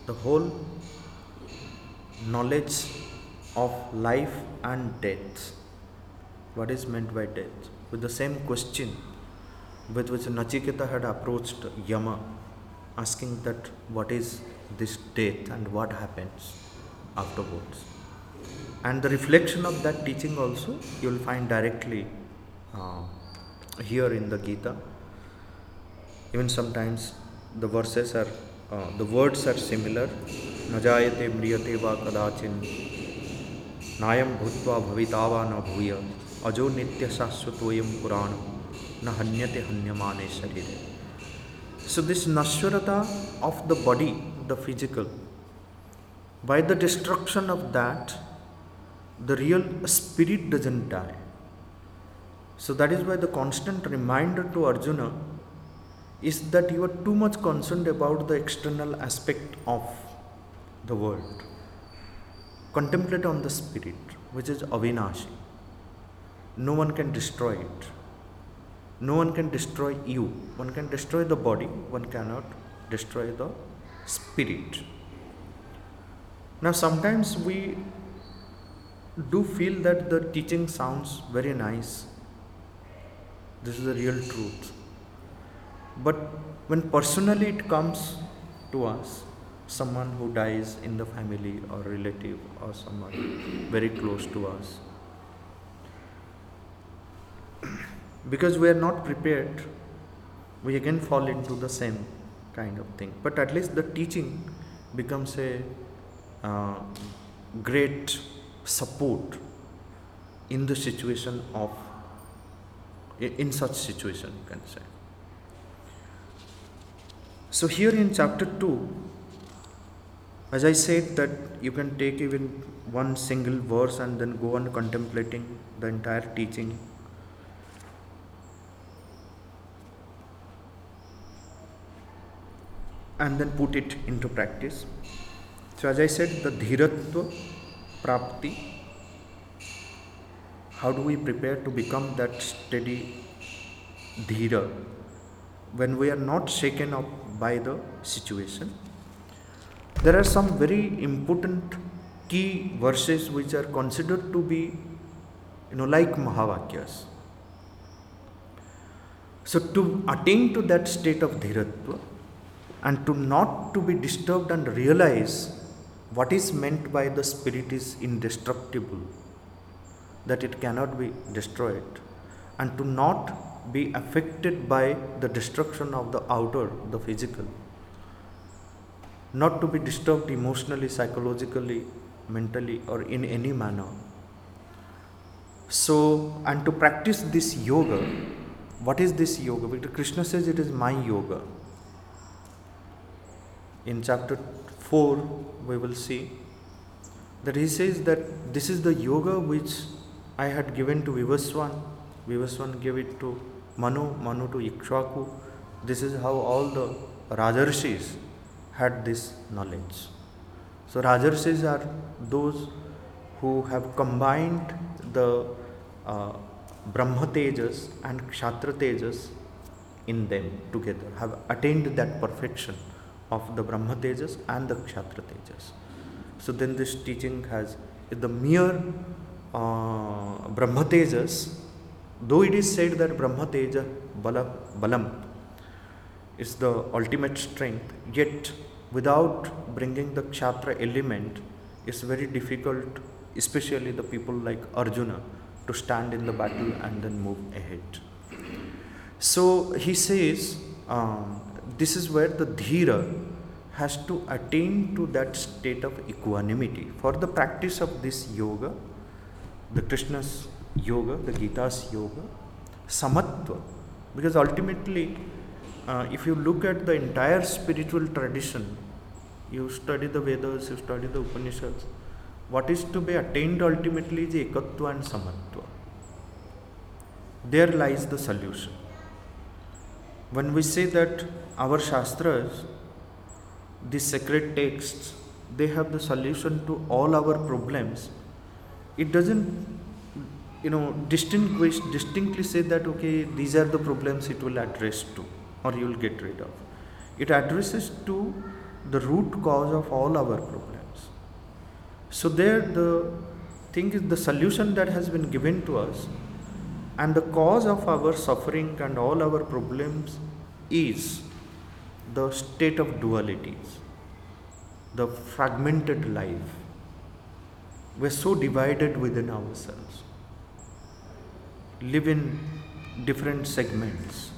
The whole knowledge of life and death. What is meant by death? With the same question with which Nachiketa had approached Yama, asking that what is this death and what happens afterwards. And the reflection of that teaching also you will find directly uh, here in the Gita. Even sometimes the verses are, uh, the words are similar. Najayate mriyate va kadachin नायम भूत्वा भवितावा न भूय अजो नित्य शाश्वतोयम पुराण न hanyate hanyamane. So this nashvarata of the body, the physical, by the destruction of that, the real spirit doesn't die. So that is why the constant reminder to Arjuna is that you are too much concerned about the external aspect of the world. Contemplate on the spirit, which is avinashi. No one can destroy it. No one can destroy you. One can destroy the body, one cannot destroy the spirit. Now, sometimes we do feel that the teaching sounds very nice. This is the real truth. But when personally it comes to us, someone who dies in the family or relative or someone very close to us. Because we are not prepared, we again fall into the same kind of thing. But at least the teaching becomes a uh, great support in the situation of, in such situation, you can say. So, here in chapter 2, as I said that you can take even one single verse and then go on contemplating the entire teaching. And then put it into practice. So, as I said, the dhiratva prapti. How do we prepare to become that steady dhira when we are not shaken up by the situation? there are some very important key verses which are considered to be you know like mahavakyas so to attain to that state of dhiratva and to not to be disturbed and realize what is meant by the spirit is indestructible that it cannot be destroyed and to not be affected by the destruction of the outer the physical not to be disturbed emotionally, psychologically, mentally, or in any manner. So, and to practice this yoga, what is this yoga? Because Krishna says it is my yoga. In chapter 4, we will see that he says that this is the yoga which I had given to Vivaswan. Vivaswan gave it to Manu, Manu to Ikshvaku. This is how all the Rajarshis had this knowledge. So Rajarshis are those who have combined the uh, Brahma Tejas and Kshatriya Tejas in them together, have attained that perfection of the Brahma Tejas and the Kshatriya Tejas. So then this teaching has the mere uh, Brahma Tejas, though it is said that Brahma Teja Bala, Balam is the ultimate strength, yet without bringing the Kshatra element, it's very difficult especially the people like Arjuna, to stand in the battle and then move ahead. So he says, um, this is where the dhira has to attain to that state of equanimity. For the practice of this yoga, the Krishna's yoga, the Gita's yoga, samatva, because ultimately, uh, if you look at the entire spiritual tradition, you study the Vedas, you study the Upanishads, what is to be attained ultimately is ekatva and samatva. There lies the solution. When we say that our Shastras, the sacred texts, they have the solution to all our problems, it doesn't you know distinguish distinctly say that okay these are the problems it will address to or you will get rid of it addresses to the root cause of all our problems. So, there the thing is the solution that has been given to us and the cause of our suffering and all our problems is the state of dualities, the fragmented life. We're so divided within ourselves, live in different segments.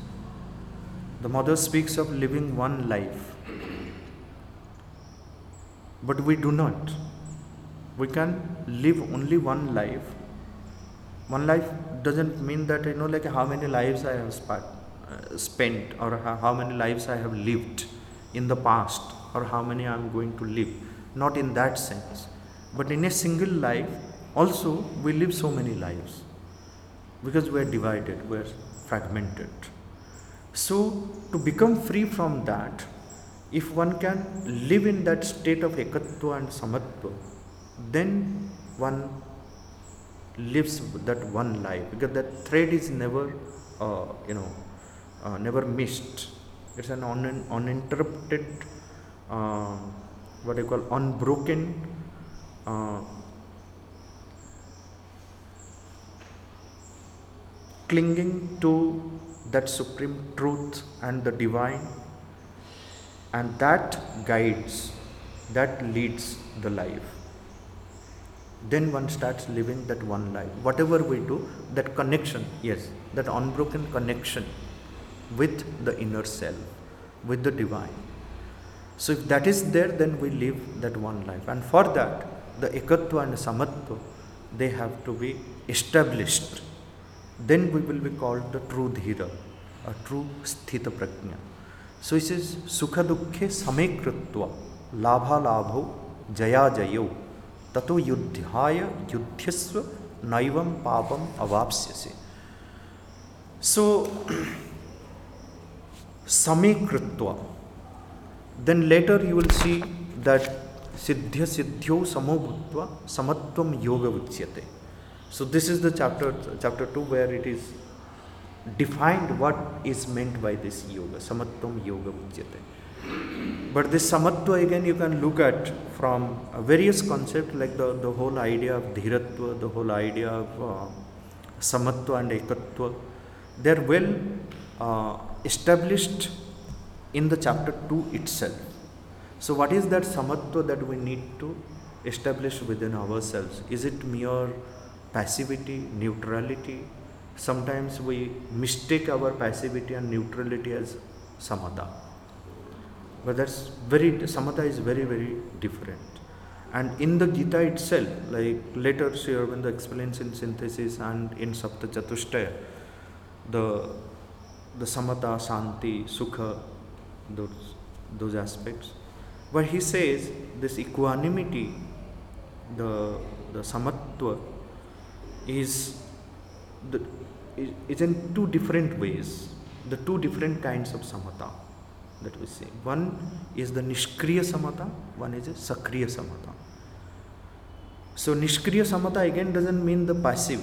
The mother speaks of living one life but we do not. We can live only one life. One life doesn't mean that you know like how many lives I have sp- uh, spent or how many lives I have lived in the past or how many I am going to live. Not in that sense. But in a single life, also we live so many lives because we are divided, we are fragmented. So, to become free from that, if one can live in that state of ekatva and samatva, then one lives that one life because that thread is never, uh, you know, uh, never missed. It's an un- uninterrupted, uh, what I call unbroken. Uh, clinging to that supreme truth and the divine and that guides, that leads the life. Then one starts living that one life. Whatever we do, that connection, yes, that unbroken connection with the inner self, with the divine. So if that is there, then we live that one life. And for that, the ekatva and samatva, they have to be established. Then we will be called the true dhira, a true sthita prajna. So he says, Sukha dukhe same krutva labha labho jaya jayo tato yudhyaya yudhyasva naivam papam avapsyase. So, समीकृत्व। Then later you will see that सिद्ध्य सिद्ध्यौ समूभूत्व समत्व योग उच्यते। So this is the chapter chapter two where it is defined what is meant by this योग समत्व योग उच्यते but this समत्व again you can look at from various concept like the the whole idea of धीरत्व the whole idea of समत्व and एकत्व there well established in the chapter 2 itself. So, what is that samatva that we need to establish within ourselves? Is it mere passivity, neutrality, sometimes we mistake our passivity and neutrality as samatha. But that's very, samatha is very, very different. And in the Gita itself, like later Sri Aurobindo explains in synthesis and in Sapta Chatushtaya, the, the samatha, santi, sukha, those, those aspects. But he says this equanimity, the, the samatva, is the, is in two different ways, the two different kinds of samatha that we say. One is the nishkriya samatha, one is a sakriya samatha. So nishkriya samatha again doesn't mean the passive.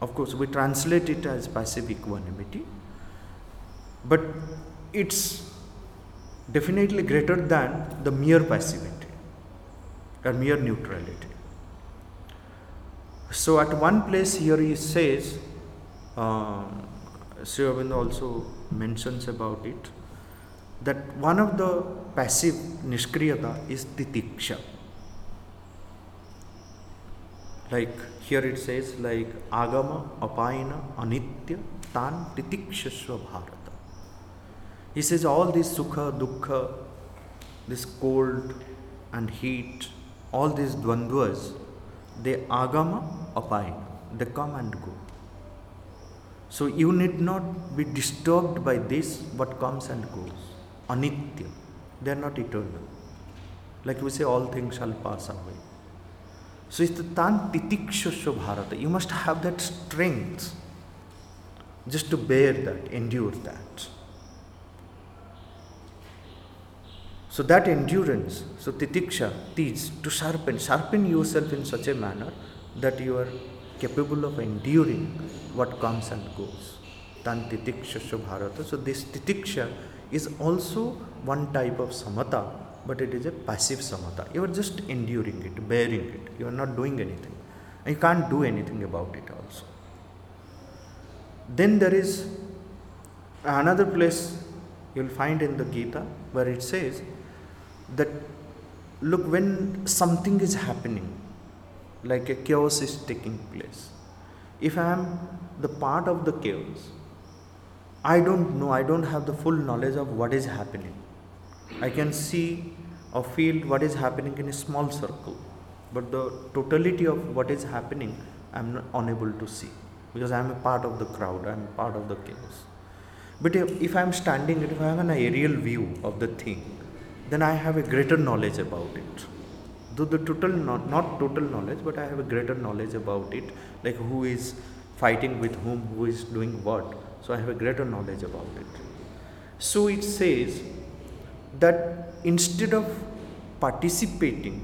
Of course, we translate it as passive equanimity, but it's definitely greater than the mere passivity or mere neutrality. So at one place here he says uh, Sri Aurobindo also mentions about it that one of the passive nishkriyata is titiksha. Like here it says like Agama, Apaina, Anitya, Tan, Titikshasva Bharata. He says all this Sukha, Dukkha, this cold and heat, all these dvandvas, they Agama, Apaina. They come and go. So you need not be disturbed by this what comes and goes. Anitya. They are not eternal. Like we say, all things shall pass away. So it's the tan titikshasva bharata. You must have that strength just to bear that, endure that. So that endurance, so titiksha, teach, to sharpen, sharpen yourself in such a manner that you are capable of enduring what comes and goes. Tan titiksha bharata. So this titiksha is also one type of samatha, but it is a passive samatha. You are just enduring it, bearing it. You are not doing anything. And you can't do anything about it also. Then there is another place you'll find in the Gita where it says that look, when something is happening, like a chaos is taking place, if I am the part of the chaos, I don't know, I don't have the full knowledge of what is happening. I can see or feel what is happening in a small circle, but the totality of what is happening I am not unable to see because I am a part of the crowd, I am part of the chaos. But if, if I am standing, if I have an aerial view of the thing, then I have a greater knowledge about it. Though the total, not, not total knowledge, but I have a greater knowledge about it, like who is fighting with whom, who is doing what. So I have a greater knowledge about it. So it says that instead of participating,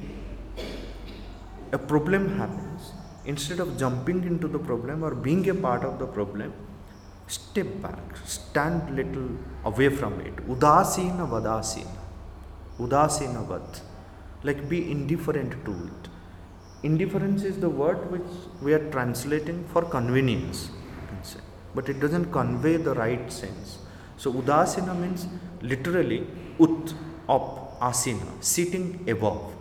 a problem happens. Instead of jumping into the problem or being a part of the problem, step back, stand little away from it. Udasina vadasina. Udasina vad. Like be indifferent to it. Indifference is the word which we are translating for convenience but it doesn't convey the right sense. So udasina means literally ut, up, asina, sitting above.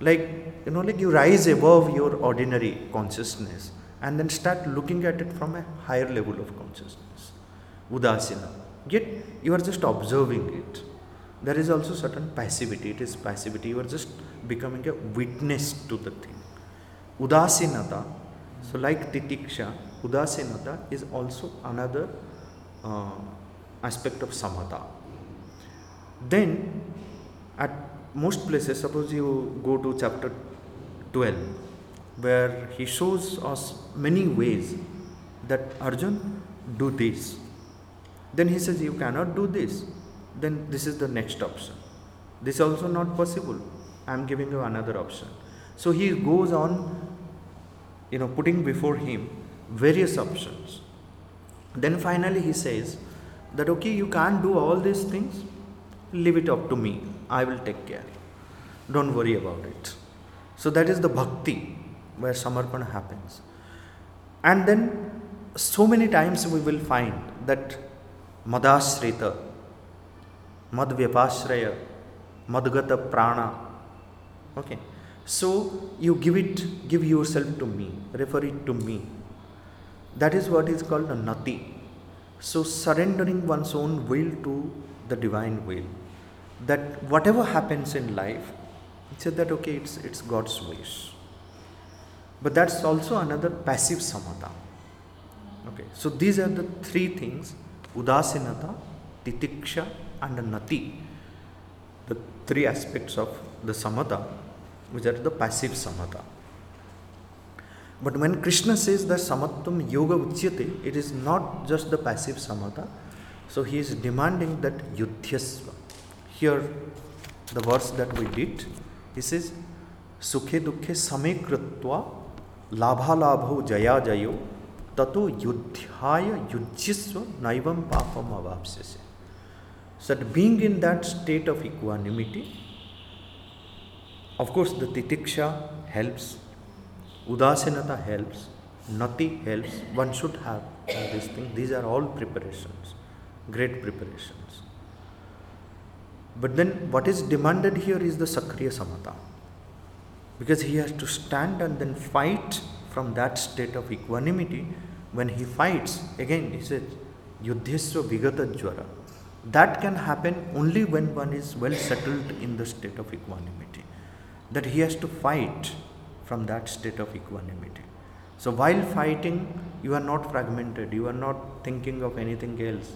Like, you know, like you rise above your ordinary consciousness and then start looking at it from a higher level of consciousness. Udasina. Yet you are just observing it. There is also certain passivity. It is passivity. You are just becoming a witness to the thing. Udasinata. So like titiksha, udasinata is also another uh, aspect of samatha. Then, at most places, suppose you go to chapter 12, where he shows us many ways that Arjun do this. Then he says, You cannot do this. Then this is the next option. This also not possible. I am giving you another option. So he goes on, you know, putting before him various options. Then finally he says that okay, you can't do all these things, leave it up to me, I will take care. Don't worry about it. So that is the bhakti where samarpana happens. And then so many times we will find that madashrita, madvyapashraya, madgata prana. Okay. So you give it, give yourself to me, refer it to me, that is what is called a nati. So, surrendering one's own will to the divine will. That whatever happens in life, said that okay, it's, it's God's wish. But that's also another passive samatha. Okay, so these are the three things udasinata, titiksha, and nati. The three aspects of the samatha, which are the passive samatha. But when Krishna says that samatvam yoga uchyate, it is not just the passive samatha. So he is demanding that yudhyasva. Here, the verse that we did, he says, sukhe dukhe krutva labha labho jaya jayo tato yudhyaya yujyasva naivam papam avapsese. So that being in that state of equanimity, of course the titiksha helps Udasinata helps, Nati helps. One should have this thing. These are all preparations, great preparations. But then what is demanded here is the Sakriya Samatha. Because he has to stand and then fight from that state of equanimity when he fights. Again, he says, Yuddhesva Vigata Jwara. That can happen only when one is well settled in the state of equanimity. That he has to fight from that state of equanimity. So while fighting, you are not fragmented, you are not thinking of anything else,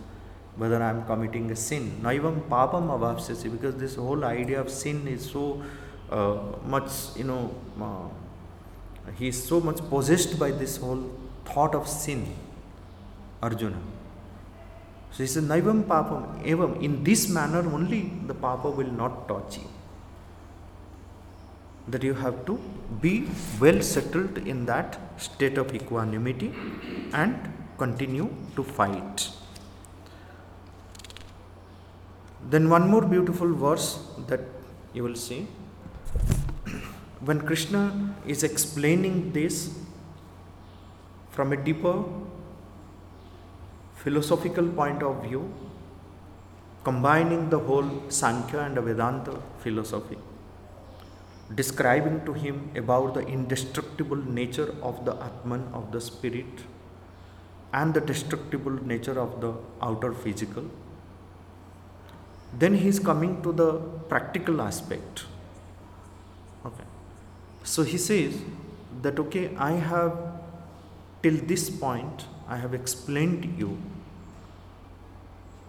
whether I am committing a sin. Naivam papam avapsasi, because this whole idea of sin is so uh, much, you know, uh, he is so much possessed by this whole thought of sin, Arjuna. So he says, Naivam papam, evam, in this manner only the papa will not touch you. That you have to be well settled in that state of equanimity and continue to fight. Then, one more beautiful verse that you will see. When Krishna is explaining this from a deeper philosophical point of view, combining the whole Sankhya and Vedanta philosophy, describing to him about the indestructible nature of the Atman, of the spirit, and the destructible nature of the outer physical. Then he is coming to the practical aspect. Okay. So he says that okay, I have till this point I have explained to you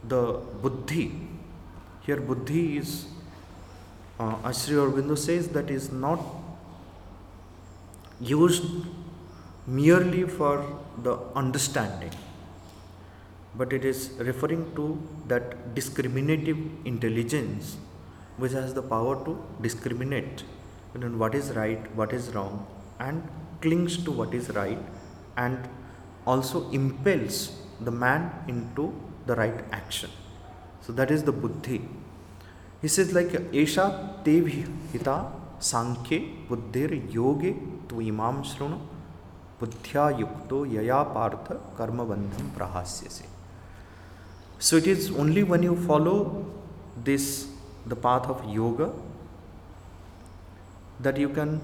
the buddhi. Here, buddhi is, uh, as Sri Aurobindo says, that is not used merely for the understanding, but it is referring to that discriminative intelligence which has the power to discriminate between what is right, what is wrong, and clings to what is right and also impels the man into the right action. So that is the buddhi. He says like Esha Tevi Hita Sankhye Buddhir Yoge Tvimam Shrunu Buddhya Yukto Yaya Partha Karma Bandham Prahasyase. So it is only when you follow this the path of yoga that you can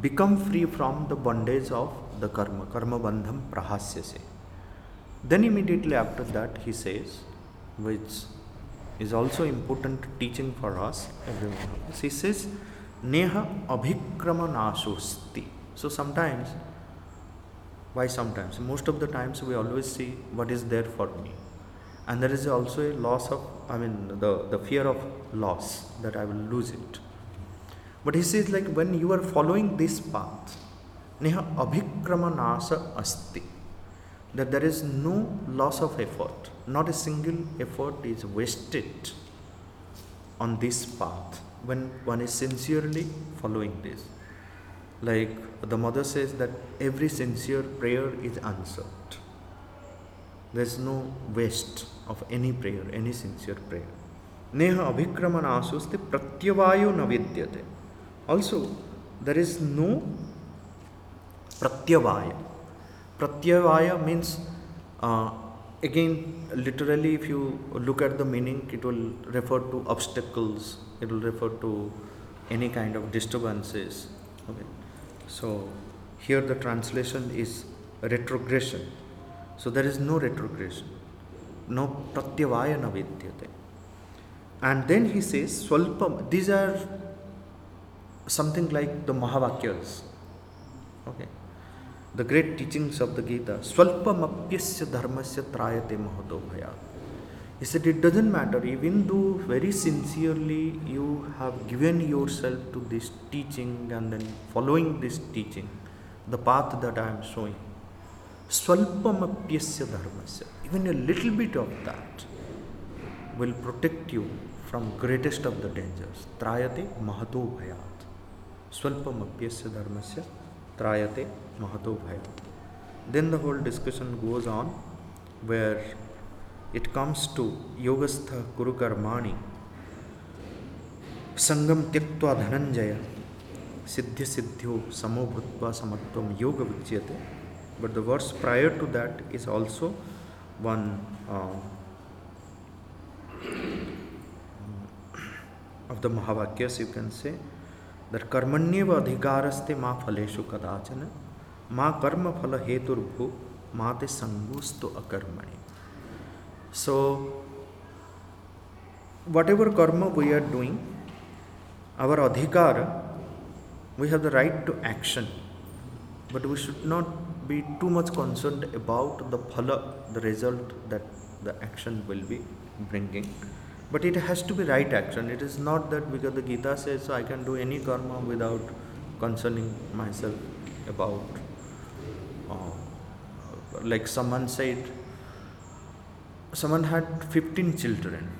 become free from the bondage of the karma, karma bandham prahasyase. Then immediately after that he says, which is also important teaching for us, everyone of he says, Neha abhikramanasusti. So sometimes, why sometimes? Most of the times we always see what is there for me. And there is also a loss of, I mean, the, the fear of loss that I will lose it. But he says, like, when you are following this path, Neha abhikramanasa asti that there is no loss of effort, not a single effort is wasted on this path when one is sincerely following this. Like the mother says that every sincere prayer is answered. There is no waste of any prayer, any sincere prayer. Neha abhikramanaasuste pratyavayo navidyate. Also, there is no pratyavaya Pratyavaya means, uh, again, literally, if you look at the meaning, it will refer to obstacles, it will refer to any kind of disturbances. Okay. So, here the translation is retrogression. So, there is no retrogression, no pratyavaya navidyate. And then he says, Swalpam, these are something like the Mahavakyas. Okay the great teachings of the Gita, Swalpamapyasya dharmasya trayate mahato bhaya. He said it doesn't matter, even though very sincerely you have given yourself to this teaching and then following this teaching, the path that I am showing. Swalpamapyasya dharmasya, even a little bit of that will protect you from greatest of the dangers. Trayate mahato bhayat. Swalpamapyasya dharmasya त्रायते महतो भय then the whole discussion goes on where it comes to योगस्थ कुरुकर्माणी संगम त्यक्त धनंजय सिद्धि सिद्धियों समो भूत समत्व योग विच्यते but the verse prior to that is also one of the महावाक्यस you can say कर्मण्यव अधिकारस्ते माँ फलेशु कदाचन, माँ कर्म फल हेतुर्भू, माँ ते संगोस्तु अकर्मणि। सो वट कर्म वी आर डूइंग अवर अधिकार we have the right to action but we should not be too much concerned about the फल the result that the action will be bringing But it has to be right action. It is not that because the Gita says so I can do any karma without concerning myself about. Uh, like someone said, someone had 15 children.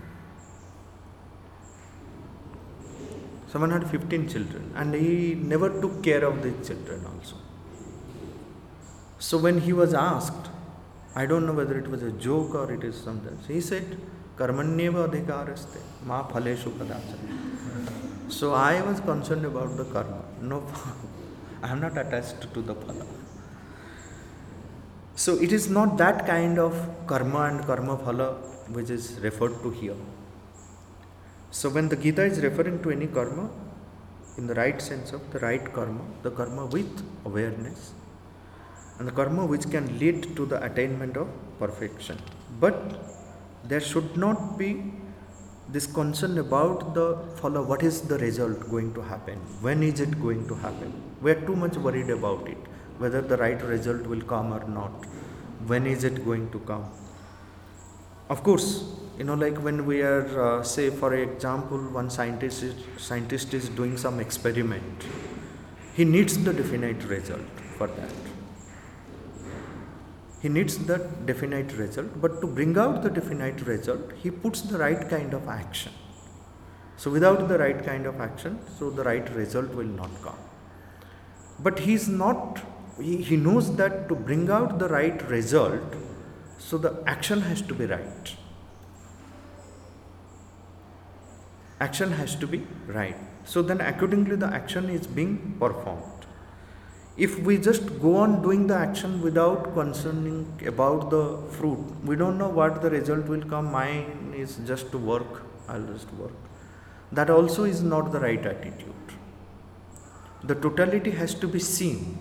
Someone had 15 children and he never took care of the children also. So when he was asked, I don't know whether it was a joke or it is something, he said, Karmanyeva adhikaraste, ma phaleshu kadachana. So I was concerned about the karma. No, I am not attached to the phala. So it is not that kind of karma and karma phala which is referred to here. So when the Gita is referring to any karma, in the right sense of the right karma, the karma with awareness, and the karma which can lead to the attainment of perfection. But there should not be this concern about the phala what is the result going to happen? When is it going to happen? We are too much worried about it whether the right result will come or not. When is it going to come? Of course you know like when we are uh, say for example one scientist is, scientist is doing some experiment. He needs the definite result for that he needs the definite result but to bring out the definite result he puts the right kind of action so without the right kind of action so the right result will not come but he is not he, he knows that to bring out the right result, so the action has to be right. Action has to be right. So then, accordingly, the action is being performed. If we just go on doing the action without concerning about the fruit, we don't know what the result will come. Mine is just to work, I'll just work. That also is not the right attitude. The totality has to be seen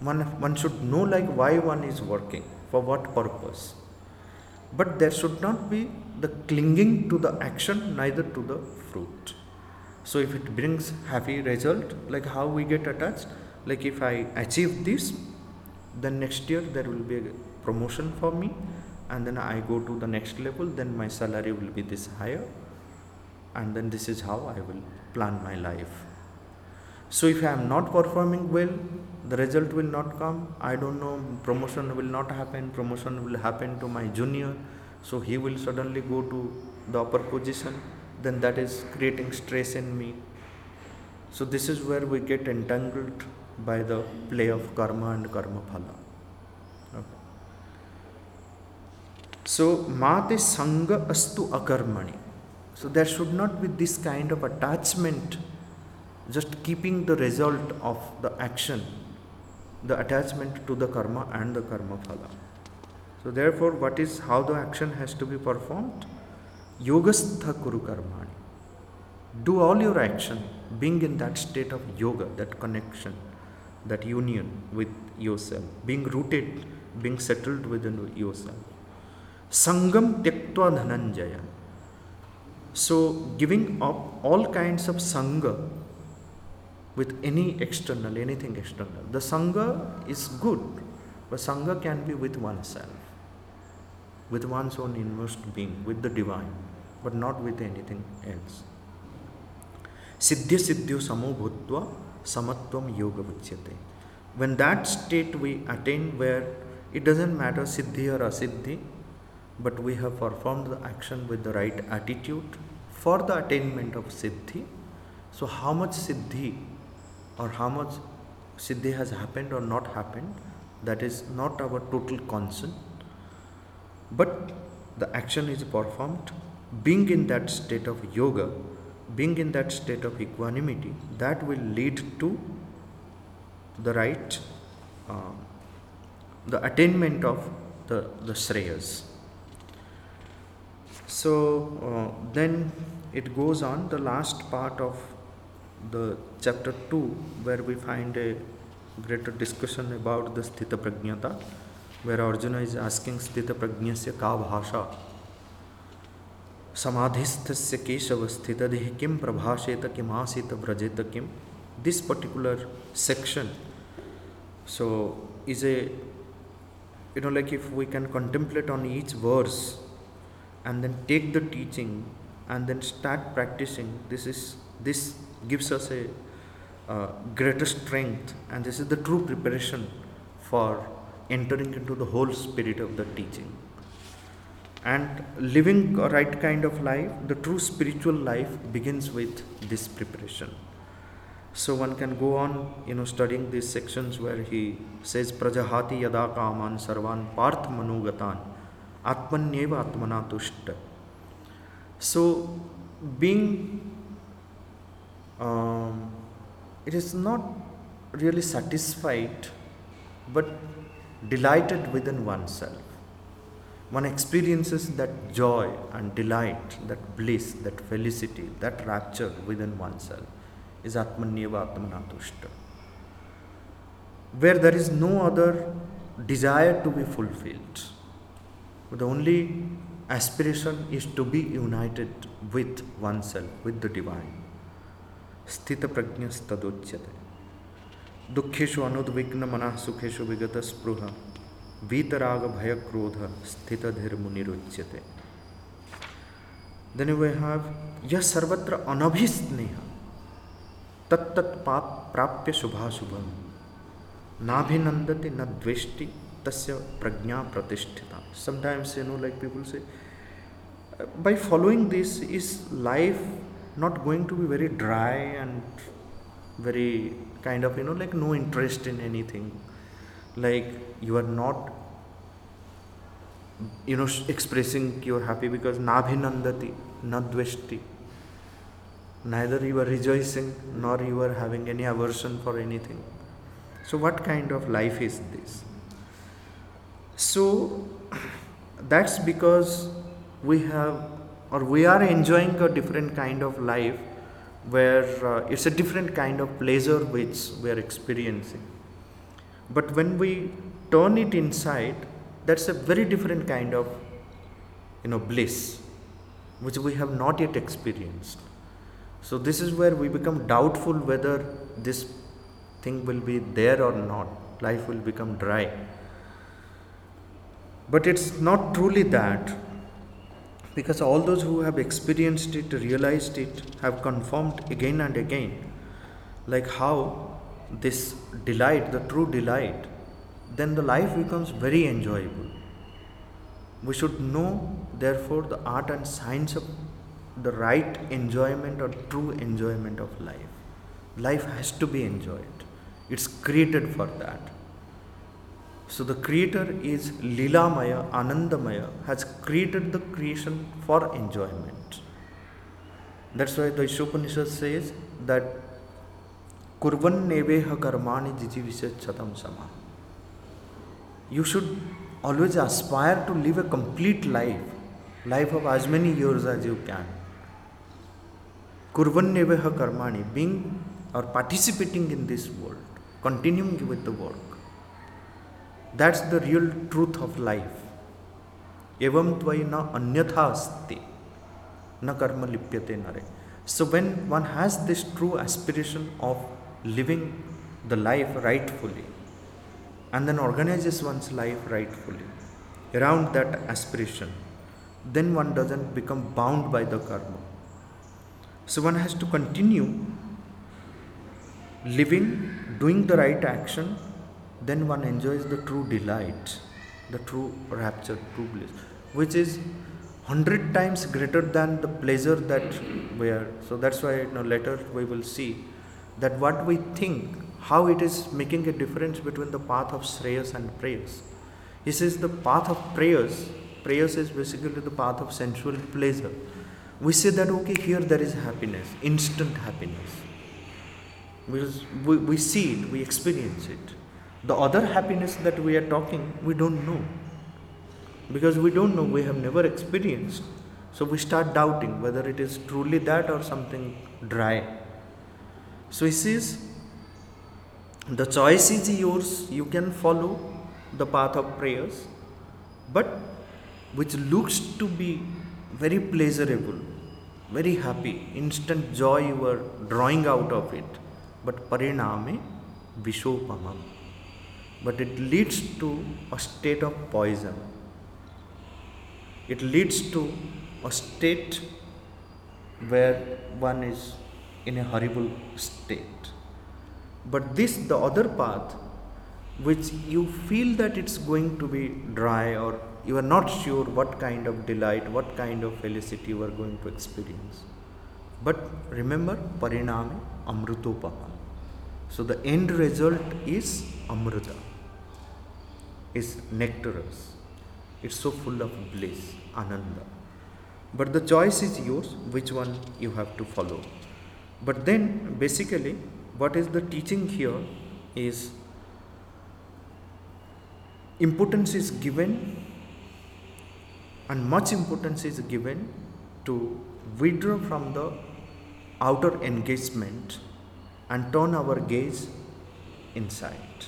one, one should know like why one is working for what purpose but there should not be the clinging to the action neither to the fruit so if it brings happy result like how we get attached like if i achieve this then next year there will be a promotion for me and then i go to the next level then my salary will be this higher and then this is how i will plan my life. So if i am not performing well the result will not come. I don't know promotion will not happen promotion will happen to my junior so he will suddenly go to the upper position then that is creating stress in me. So this is where we get entangled by the play of karma and karma phala okay. so mate sanga astu akarmani so there should not be this kind of attachment just keeping the result of the action the attachment to the karma and the karma phala. So therefore, what is how the action has to be performed? Yogastha kuru karmani. Do all your action being in that state of yoga, that connection, that union with yourself, being rooted, being settled within yourself. Sangam tyaktva dhananjaya. So giving up all kinds of sangha with any external, anything external. The Sangha is good, but Sangha can be with oneself, with one's own inmost being, with the divine, but not with anything else. Siddhya Siddhyo Samo Samatvam Yoga Vichyate. When that state we attain where it doesn't matter Siddhi or Asiddhi, but we have performed the action with the right attitude for the attainment of Siddhi. So, how much Siddhi or how much siddhi has happened or not happened that is not our total concern but the action is performed being in that state of yoga being in that state of equanimity that will lead to the right uh, the attainment of the the shreyas so uh, then it goes on the last part of the chapter 2 where we find a greater discussion about the Sthita Prajnata, where Arjuna is asking Sthita Prajnasya ka bhasha समाधिस्थस्य Keshav स्थितदेह Kim प्रभाषेत किमासीत व्रजेत Kim this particular section so is a you know like if we can contemplate on each verse and then take the teaching and then start practicing this is this gives us a uh, greater strength and this is the true preparation for entering into the whole spirit of the teaching and living a right kind of life the true spiritual life begins with this preparation. So one can go on you know studying these sections where he says prajahati yada kaman sarvan parth manugatan atmanyeva atmana tushta so being um, it is not really satisfied but delighted within oneself one experiences that joy and delight, that bliss, that felicity, that rapture within oneself is Atmanyeva Atmanatushta. Where there is no other desire to be fulfilled. but The only aspiration is to be united with oneself, with the divine. Prajnastadocyate. Dukkheshu anudvigna manah sukheshu vigata spruha. वीतराग भय क्रोध स्थित धीर मुनिरुच्यते then we have यह सर्वत्र अनभिस्नेह तत्त पाप प्राप्य शुभाशुभम। नाभिनंदति न द्वेष्टि, तस्य प्रज्ञा प्रतिष्ठिता। Sometimes you know like people say by following this, is life not going to be very dry and very kind of, you know, like no interest in anything? Like you are not you know expressing you're happy because nabhinandati nadveshti. Neither you are rejoicing nor you are having any aversion for anything. So what kind of life is this? So that's because we have or we are enjoying a different kind of life where uh, it's a different kind of pleasure which we are experiencing but when we turn it inside, that's a very different kind of you know bliss which we have not yet experienced. So this is where we become doubtful whether this thing will be there or not. Life will become dry. But it's not truly that because all those who have experienced it, realized it, have confirmed again and again, like how this delight, the true delight, then the life becomes very enjoyable. We should know, therefore, the art and science of the right enjoyment or true enjoyment of life. Life has to be enjoyed, it's created for that. So, the creator is Lilamaya, Anandamaya, has created the creation for enjoyment. That's why the Ishopanishad says that कुर्वन्वेह कर्माणी जिजी विशेष छतम समा you should always aspire to live a complete life life of as many years as you can कुर्वन्वेह कर्माणी being और participating in this world continuing with the work that's the real truth of life एवं त्वयि न अन्यथा अस्ति, न कर्म लिप्यते नरे। So when one has this true aspiration of living the life rightfully and then organizes one's life rightfully around that aspiration, then one doesn't become bound by the karma. So one has to continue living, doing the right action, then one enjoys the true delight, the true rapture, true bliss, which is hundred times greater than the pleasure that we are. So that's why you know, later we will see that what we think, how it is making a difference between the path of Shreyas and preyas. He says the path of preyas, preyas is basically the path of sensual pleasure. We say that okay, here there is happiness, instant happiness. Because we, we see it, we experience it. The other happiness that we are talking, we don't know. Because we don't know, we have never experienced. So we start doubting whether it is truly that or something dry. So he says, the choice is yours. You can follow the path of preyas. But which looks to be very pleasurable very happy instant joy you are drawing out of it. But pariname vishopamam. But it leads to a state of poison. It leads to a state where one is in a horrible state but this, the other path, which you feel that it's going to be dry or you are not sure what kind of delight, what kind of felicity you are going to experience. But remember, pariname amrutopama. So the end result is amruta, is nectarous. It's so full of bliss, ananda. But the choice is yours, which one you have to follow. But then basically what is the teaching here is importance is given and much importance is given to withdraw from the outer engagement and turn our gaze inside.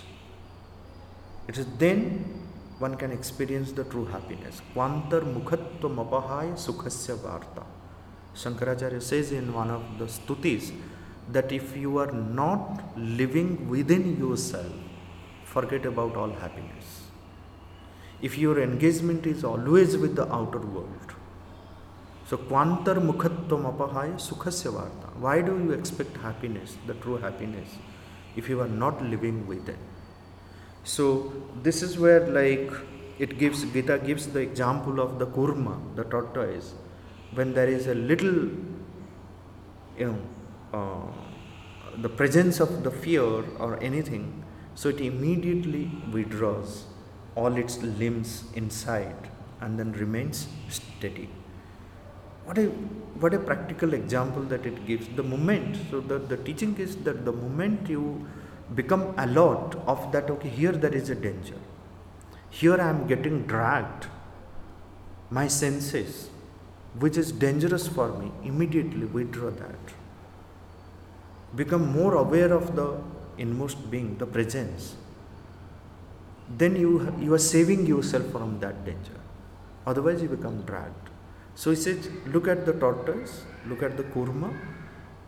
It is then one can experience the true happiness. Kwantar mukhatva mapahaya sukhasya varta. Shankaracharya says in one of the stutis that if you are not living within yourself, forget about all happiness. If your engagement is always with the outer world, so kwantar mukhatvam apahaya sukhasya varta. Why do you expect happiness, the true happiness, if you are not living within? So this is where like it gives Gita gives the example of the kurma, the tortoise, when there is a little you know uh, the presence of the fear or anything, so it immediately withdraws all its limbs inside and then remains steady. What a what a practical example that it gives. The moment, so the, the teaching is that the moment you become alert of that, okay, here there is a danger. Here I am getting dragged. My senses, which is dangerous for me, immediately withdraw that become more aware of the inmost being, the presence, then you, you are saving yourself from that danger. Otherwise, you become dragged. So he says, look at the tortoise, look at the kurma.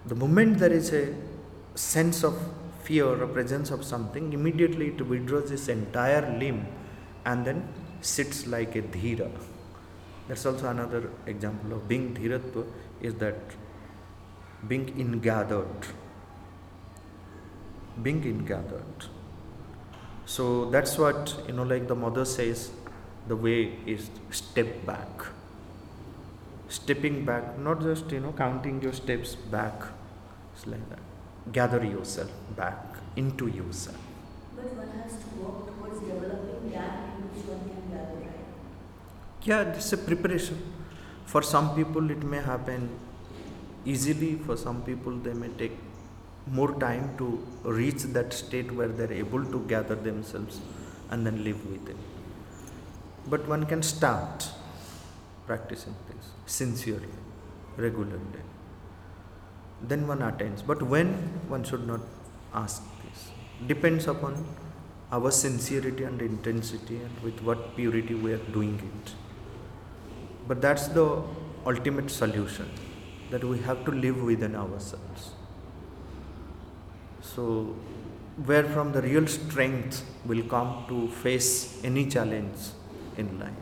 The moment there is a sense of fear or presence of something, immediately it withdraws its entire limb and then sits like a dhira. That's also another example of being dhiratva is that being ingathered being ingathered. So that's what, you know, like the mother says, the way is step back. Stepping back, not just, you know, counting your steps back. It's like that. Gather yourself back into yourself. But one has to work towards developing that in which one can gather, right? Yeah, it's a preparation. For some people, it may happen easily. For some people, they may take more time to reach that state where they're able to gather themselves and then live with it. But one can start practicing this sincerely, regularly. Then one attains. But when one should not ask this depends upon our sincerity and intensity and with what purity we are doing it. But that's the ultimate solution that we have to live within ourselves. So, where from the real strength will come to face any challenge in life.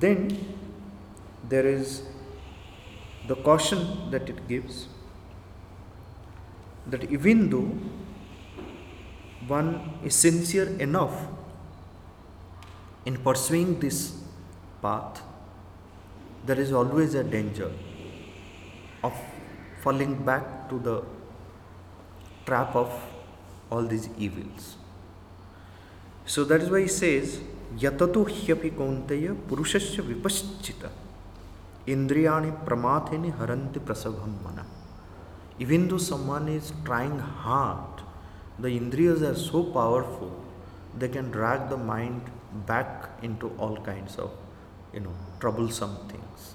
Then there is the caution that it gives that even though one is sincere enough in pursuing this path, there is always a danger of falling back to the trap of all these evils. So that is why he says, Yatato hyapi kaunteya purushasya vipaschita indriyani pramathini haranti prasabham mana. Even though someone is trying hard, the indriyas are so powerful, they can drag the mind back into all kinds of, you know, troublesome things.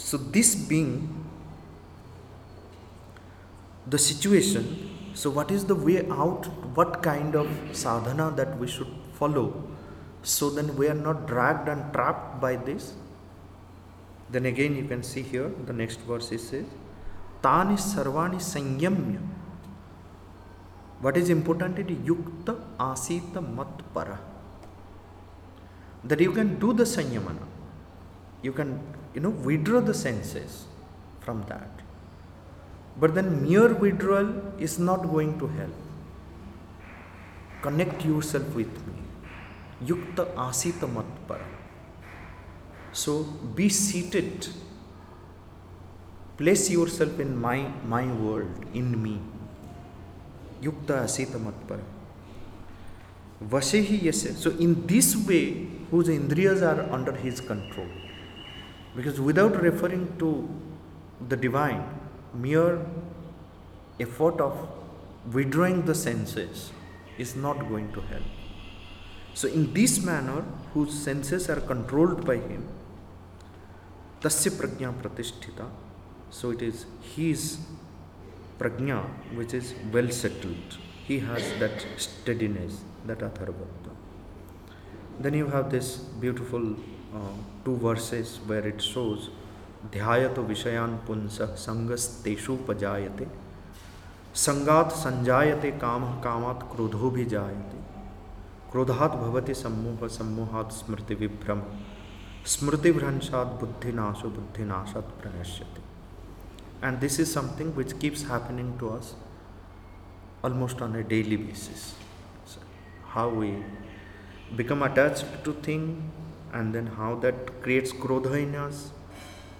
so this being the situation, so what is the way out? What kind of sadhana that we should follow so then we are not dragged and trapped by this? Then again you can see here the next verse is says Tani sarvani sanyamya. What is important is yukta asita matpara. That you can do the sanyamana. You can, you know, withdraw the senses from that. But then mere withdrawal is not going to help. Connect yourself with me. Yukta asita matpara. So be seated. Place yourself in my, my world, in me. Yukta asita matpara. Vashehi yase. So in this way, whose indriyas are under his control. Because without referring to the divine, mere effort of withdrawing the senses is not going to help. So, in this manner, whose senses are controlled by him, tasya prajna pratisthita. So, it is his prajna which is well settled. He has that steadiness, that atharvata. Then you have this beautiful uh, two verses where it shows ध्यायतो विषयान पुंस संगस्तेषु पजायते संगात संजायते काम कामात क्रोधो भी जायते क्रोधात भवति सम्मोह सम्मोहात स्मृति विभ्रम स्मृति भ्रंशात बुद्धिनाशो बुद्धिनाशात प्रणश्यते and this is something which keeps happening to us almost on a daily basis so how we become attached to thing and then how that creates krodha in us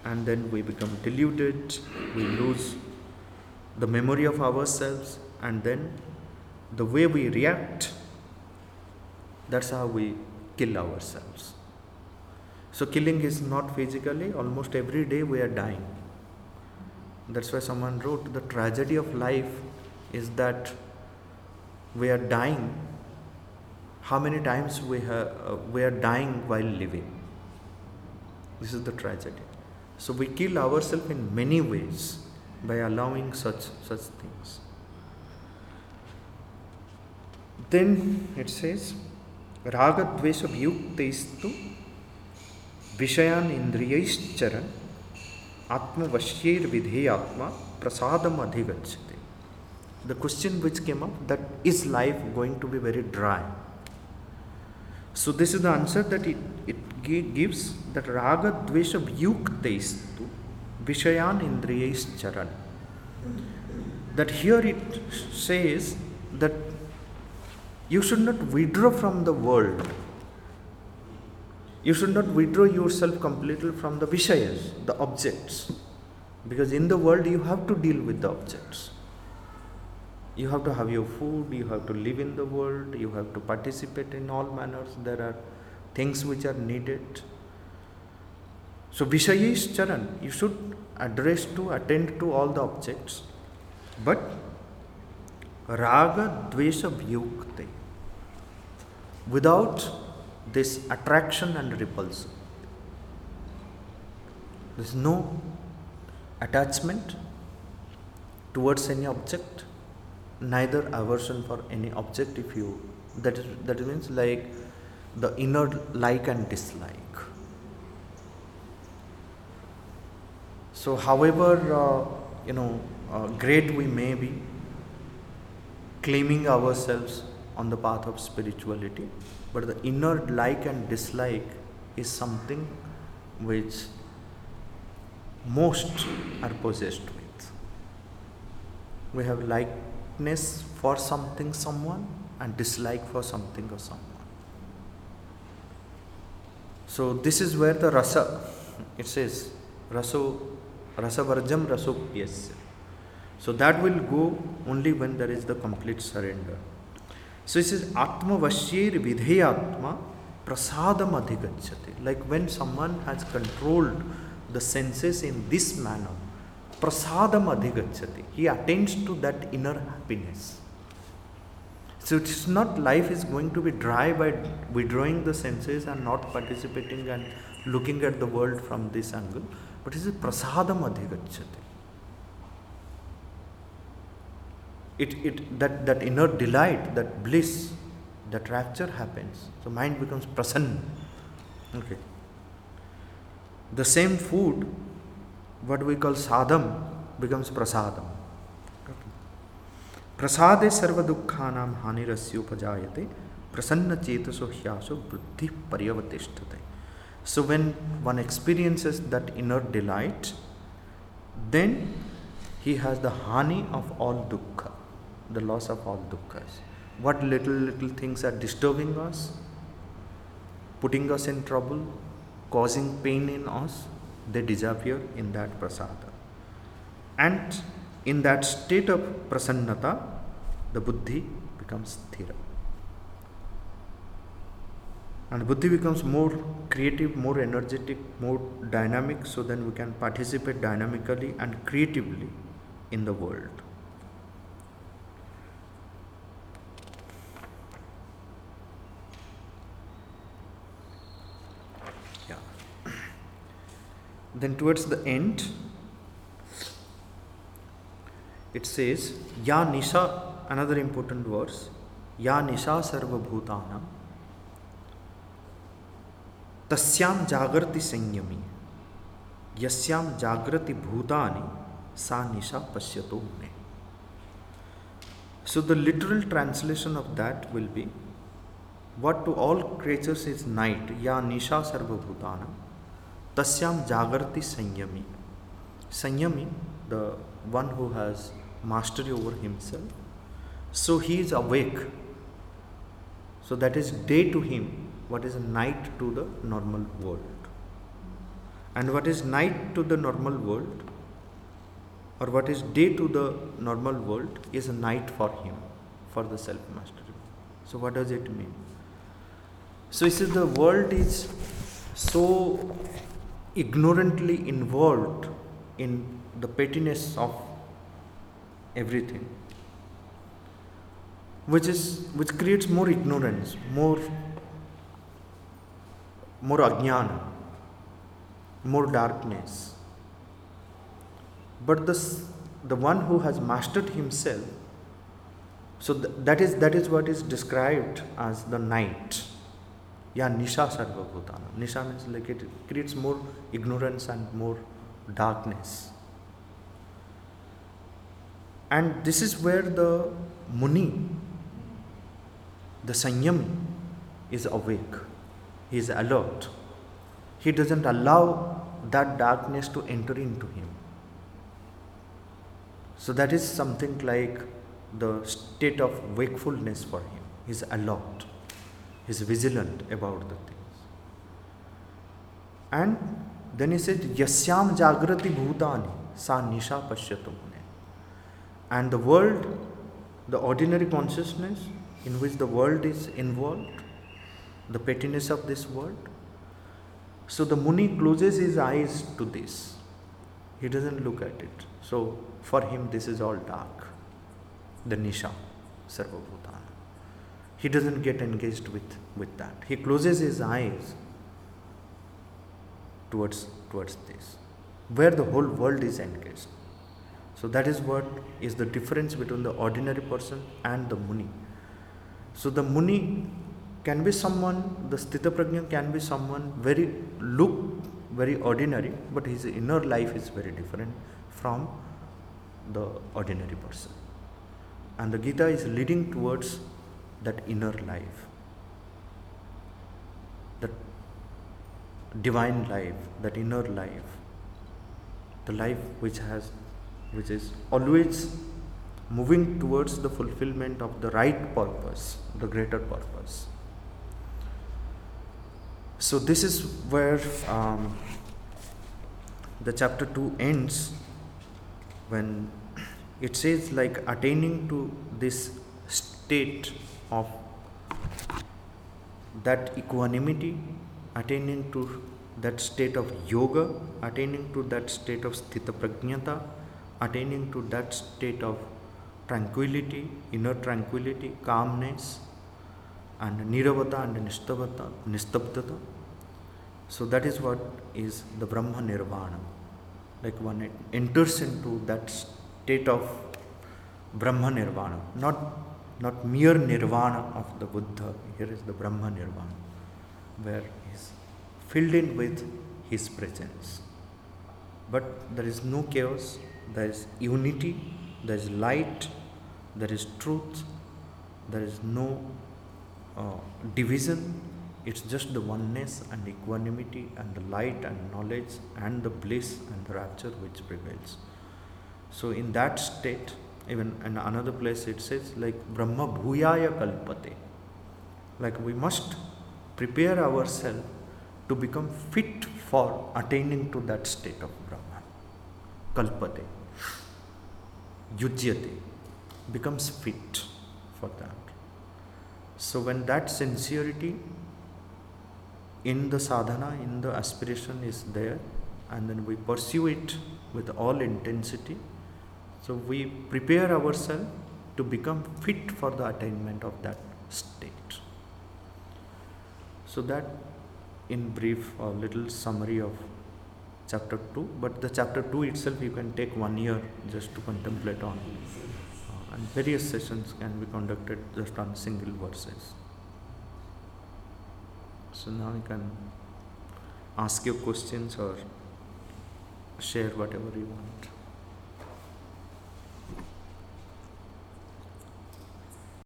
and then we become deluded, we lose the memory of ourselves, and then the way we react, that's how we kill ourselves. So, killing is not physically, almost every day we are dying. That's why someone wrote the tragedy of life is that we are dying. How many times we, have, uh, we are dying while living? This is the tragedy. So we kill ourselves in many ways by allowing such such things. Then it says रागद्वेष वियुक्तस्तु विषयान इंद्रियश्चरन आत्मवश्यर्धेयात्मा प्रसाद अधिगछति the question which came up that is life going to be very dry so this is the answer that it it gives that राग द्वेष व्युक्त विषयान इंद्रिय चरण that here it says that you should not withdraw from the world You should not withdraw yourself completely from the vishayas, the objects. Because in the world you have to deal with the objects. You have to have your food, you have to live in the world, you have to participate in all manners. There are things which are needed. So Vishayesh Charan, you should address to, attend to all the objects. But Raga Dvesha Vyukte, without this attraction and repulsion. There is no attachment towards any object, neither aversion for any object if you that is that means like the inner like and dislike. So, however, uh, you know, uh, great we may be, claiming ourselves on the path of spirituality, but the inner like and dislike is something which most are possessed with. We have likeness for something, someone, and dislike for something or someone. So this is where the rasa, it says, raso, rasavarjam rasopyasya. So that will go only when there is the complete surrender. So it says, atma vashyir vidheyatma prasadam adhigachyate. Like when someone has controlled the senses in this manner, prasadam adhigachyate. He attains to that inner happiness. So it's not life is going to be dry by withdrawing the senses and not participating and looking at the world from this angle. but it is prasadam adhigachyate. It, it, that, that inner delight, that bliss, that rapture happens. So mind becomes prasanna. Okay. The same food, what we call sadam, becomes prasadam. प्रसादे सर्वदुःखानां हानिरस्योपजायते प्रसन्न चेतसो ह्यासो बुद्धि पर्यवतिष्ठते so when one experiences that inner delight then he has the hani of all dukkha the loss of all dukkhas what little little things are disturbing us putting us in trouble causing pain in us they disappear in that prasada and in that state of prasannata, the buddhi becomes sthira. And buddhi becomes more creative, more energetic, more dynamic, so then we can participate dynamically and creatively in the world. Then, towards the end, it says, Ya Nisha, another important verse, Ya Nisha Sarvabhutanam, Tasyam Jagrati Sanyami, Yasyam Jagrati Bhutani, Sa Nisha Pashyato Me. So the literal translation of that will be, what to all creatures is night, Ya Nisha Sarvabhutanam, Tasyam Jagrati Sanyami. Sanyami, the one who has mastery over himself. So he is awake. So that is day to him, what is night to the normal world. And what is night to the normal world, or what is day to the normal world, is a night for him, for the self mastery. So, what does it mean? So, he says the world is so ignorantly involved in the pettiness of everything which is which creates more ignorance more more ajnana more darkness. But the the one who has mastered himself so th- that is that is what is described as the night या निशा सर्वभूतान। निशा means like it creates more ignorance and more darkness and this is where the मुनि the संयम is awake he is alert he doesn't allow that darkness to enter into him so that is something like the state of wakefulness for him is a lot Is vigilant about the things. And then he said, Yasyam Jagrati Bhutani Sa Nisha Pashyatum and the world, the ordinary consciousness in which the world is involved, the pettiness of this world. So the Muni closes his eyes to this. He doesn't look at it. So for him, this is all dark. The Nisha, Sarvabhutana. He doesn't get engaged with, with that. He closes his eyes towards, towards this, where the whole world is engaged. So that is what is the difference between the ordinary person and the Muni. So the Muni can be someone, the Sthita Prajna can be someone very look very ordinary, but his inner life is very different from the ordinary person. And the Gita is leading towards that inner life, divine life, that inner life, the life which has which is always moving towards the fulfillment of the right purpose, the greater purpose. So, this is where um, the chapter 2 ends when it says, like attaining to this state of that equanimity, attaining to that state of yoga, attaining to that state of sthita prajnata, attaining to that state of tranquility, inner tranquility, calmness, and niravata and nistabdata, nistabdata. So that is what is the Brahma Nirvana, like one enters into that state of Brahma Nirvana, not, not mere Nirvana of the Buddha, here is the Brahma Nirvana, where filled in with his presence. But there is no chaos, there is unity, there is light, there is truth, there is no uh, division, it's just the oneness and equanimity and the light and knowledge and the bliss and the rapture which prevails. So, in that state, even in another place it says, like Brahma Bhuyaya Kalpate. Like we must prepare ourselves to become fit for attaining to that state of Brahman. Kalpate. Yujyate. Becomes fit for that. So, when that sincerity in the sadhana, in the aspiration is there, and then we pursue it with all intensity. So we prepare ourselves to become fit for the attainment of that state. So that in brief a little summary of chapter 2 but the chapter 2 itself you can take one year just to contemplate on uh, and various sessions can be conducted just on single verses so now you can ask your questions or share whatever you want.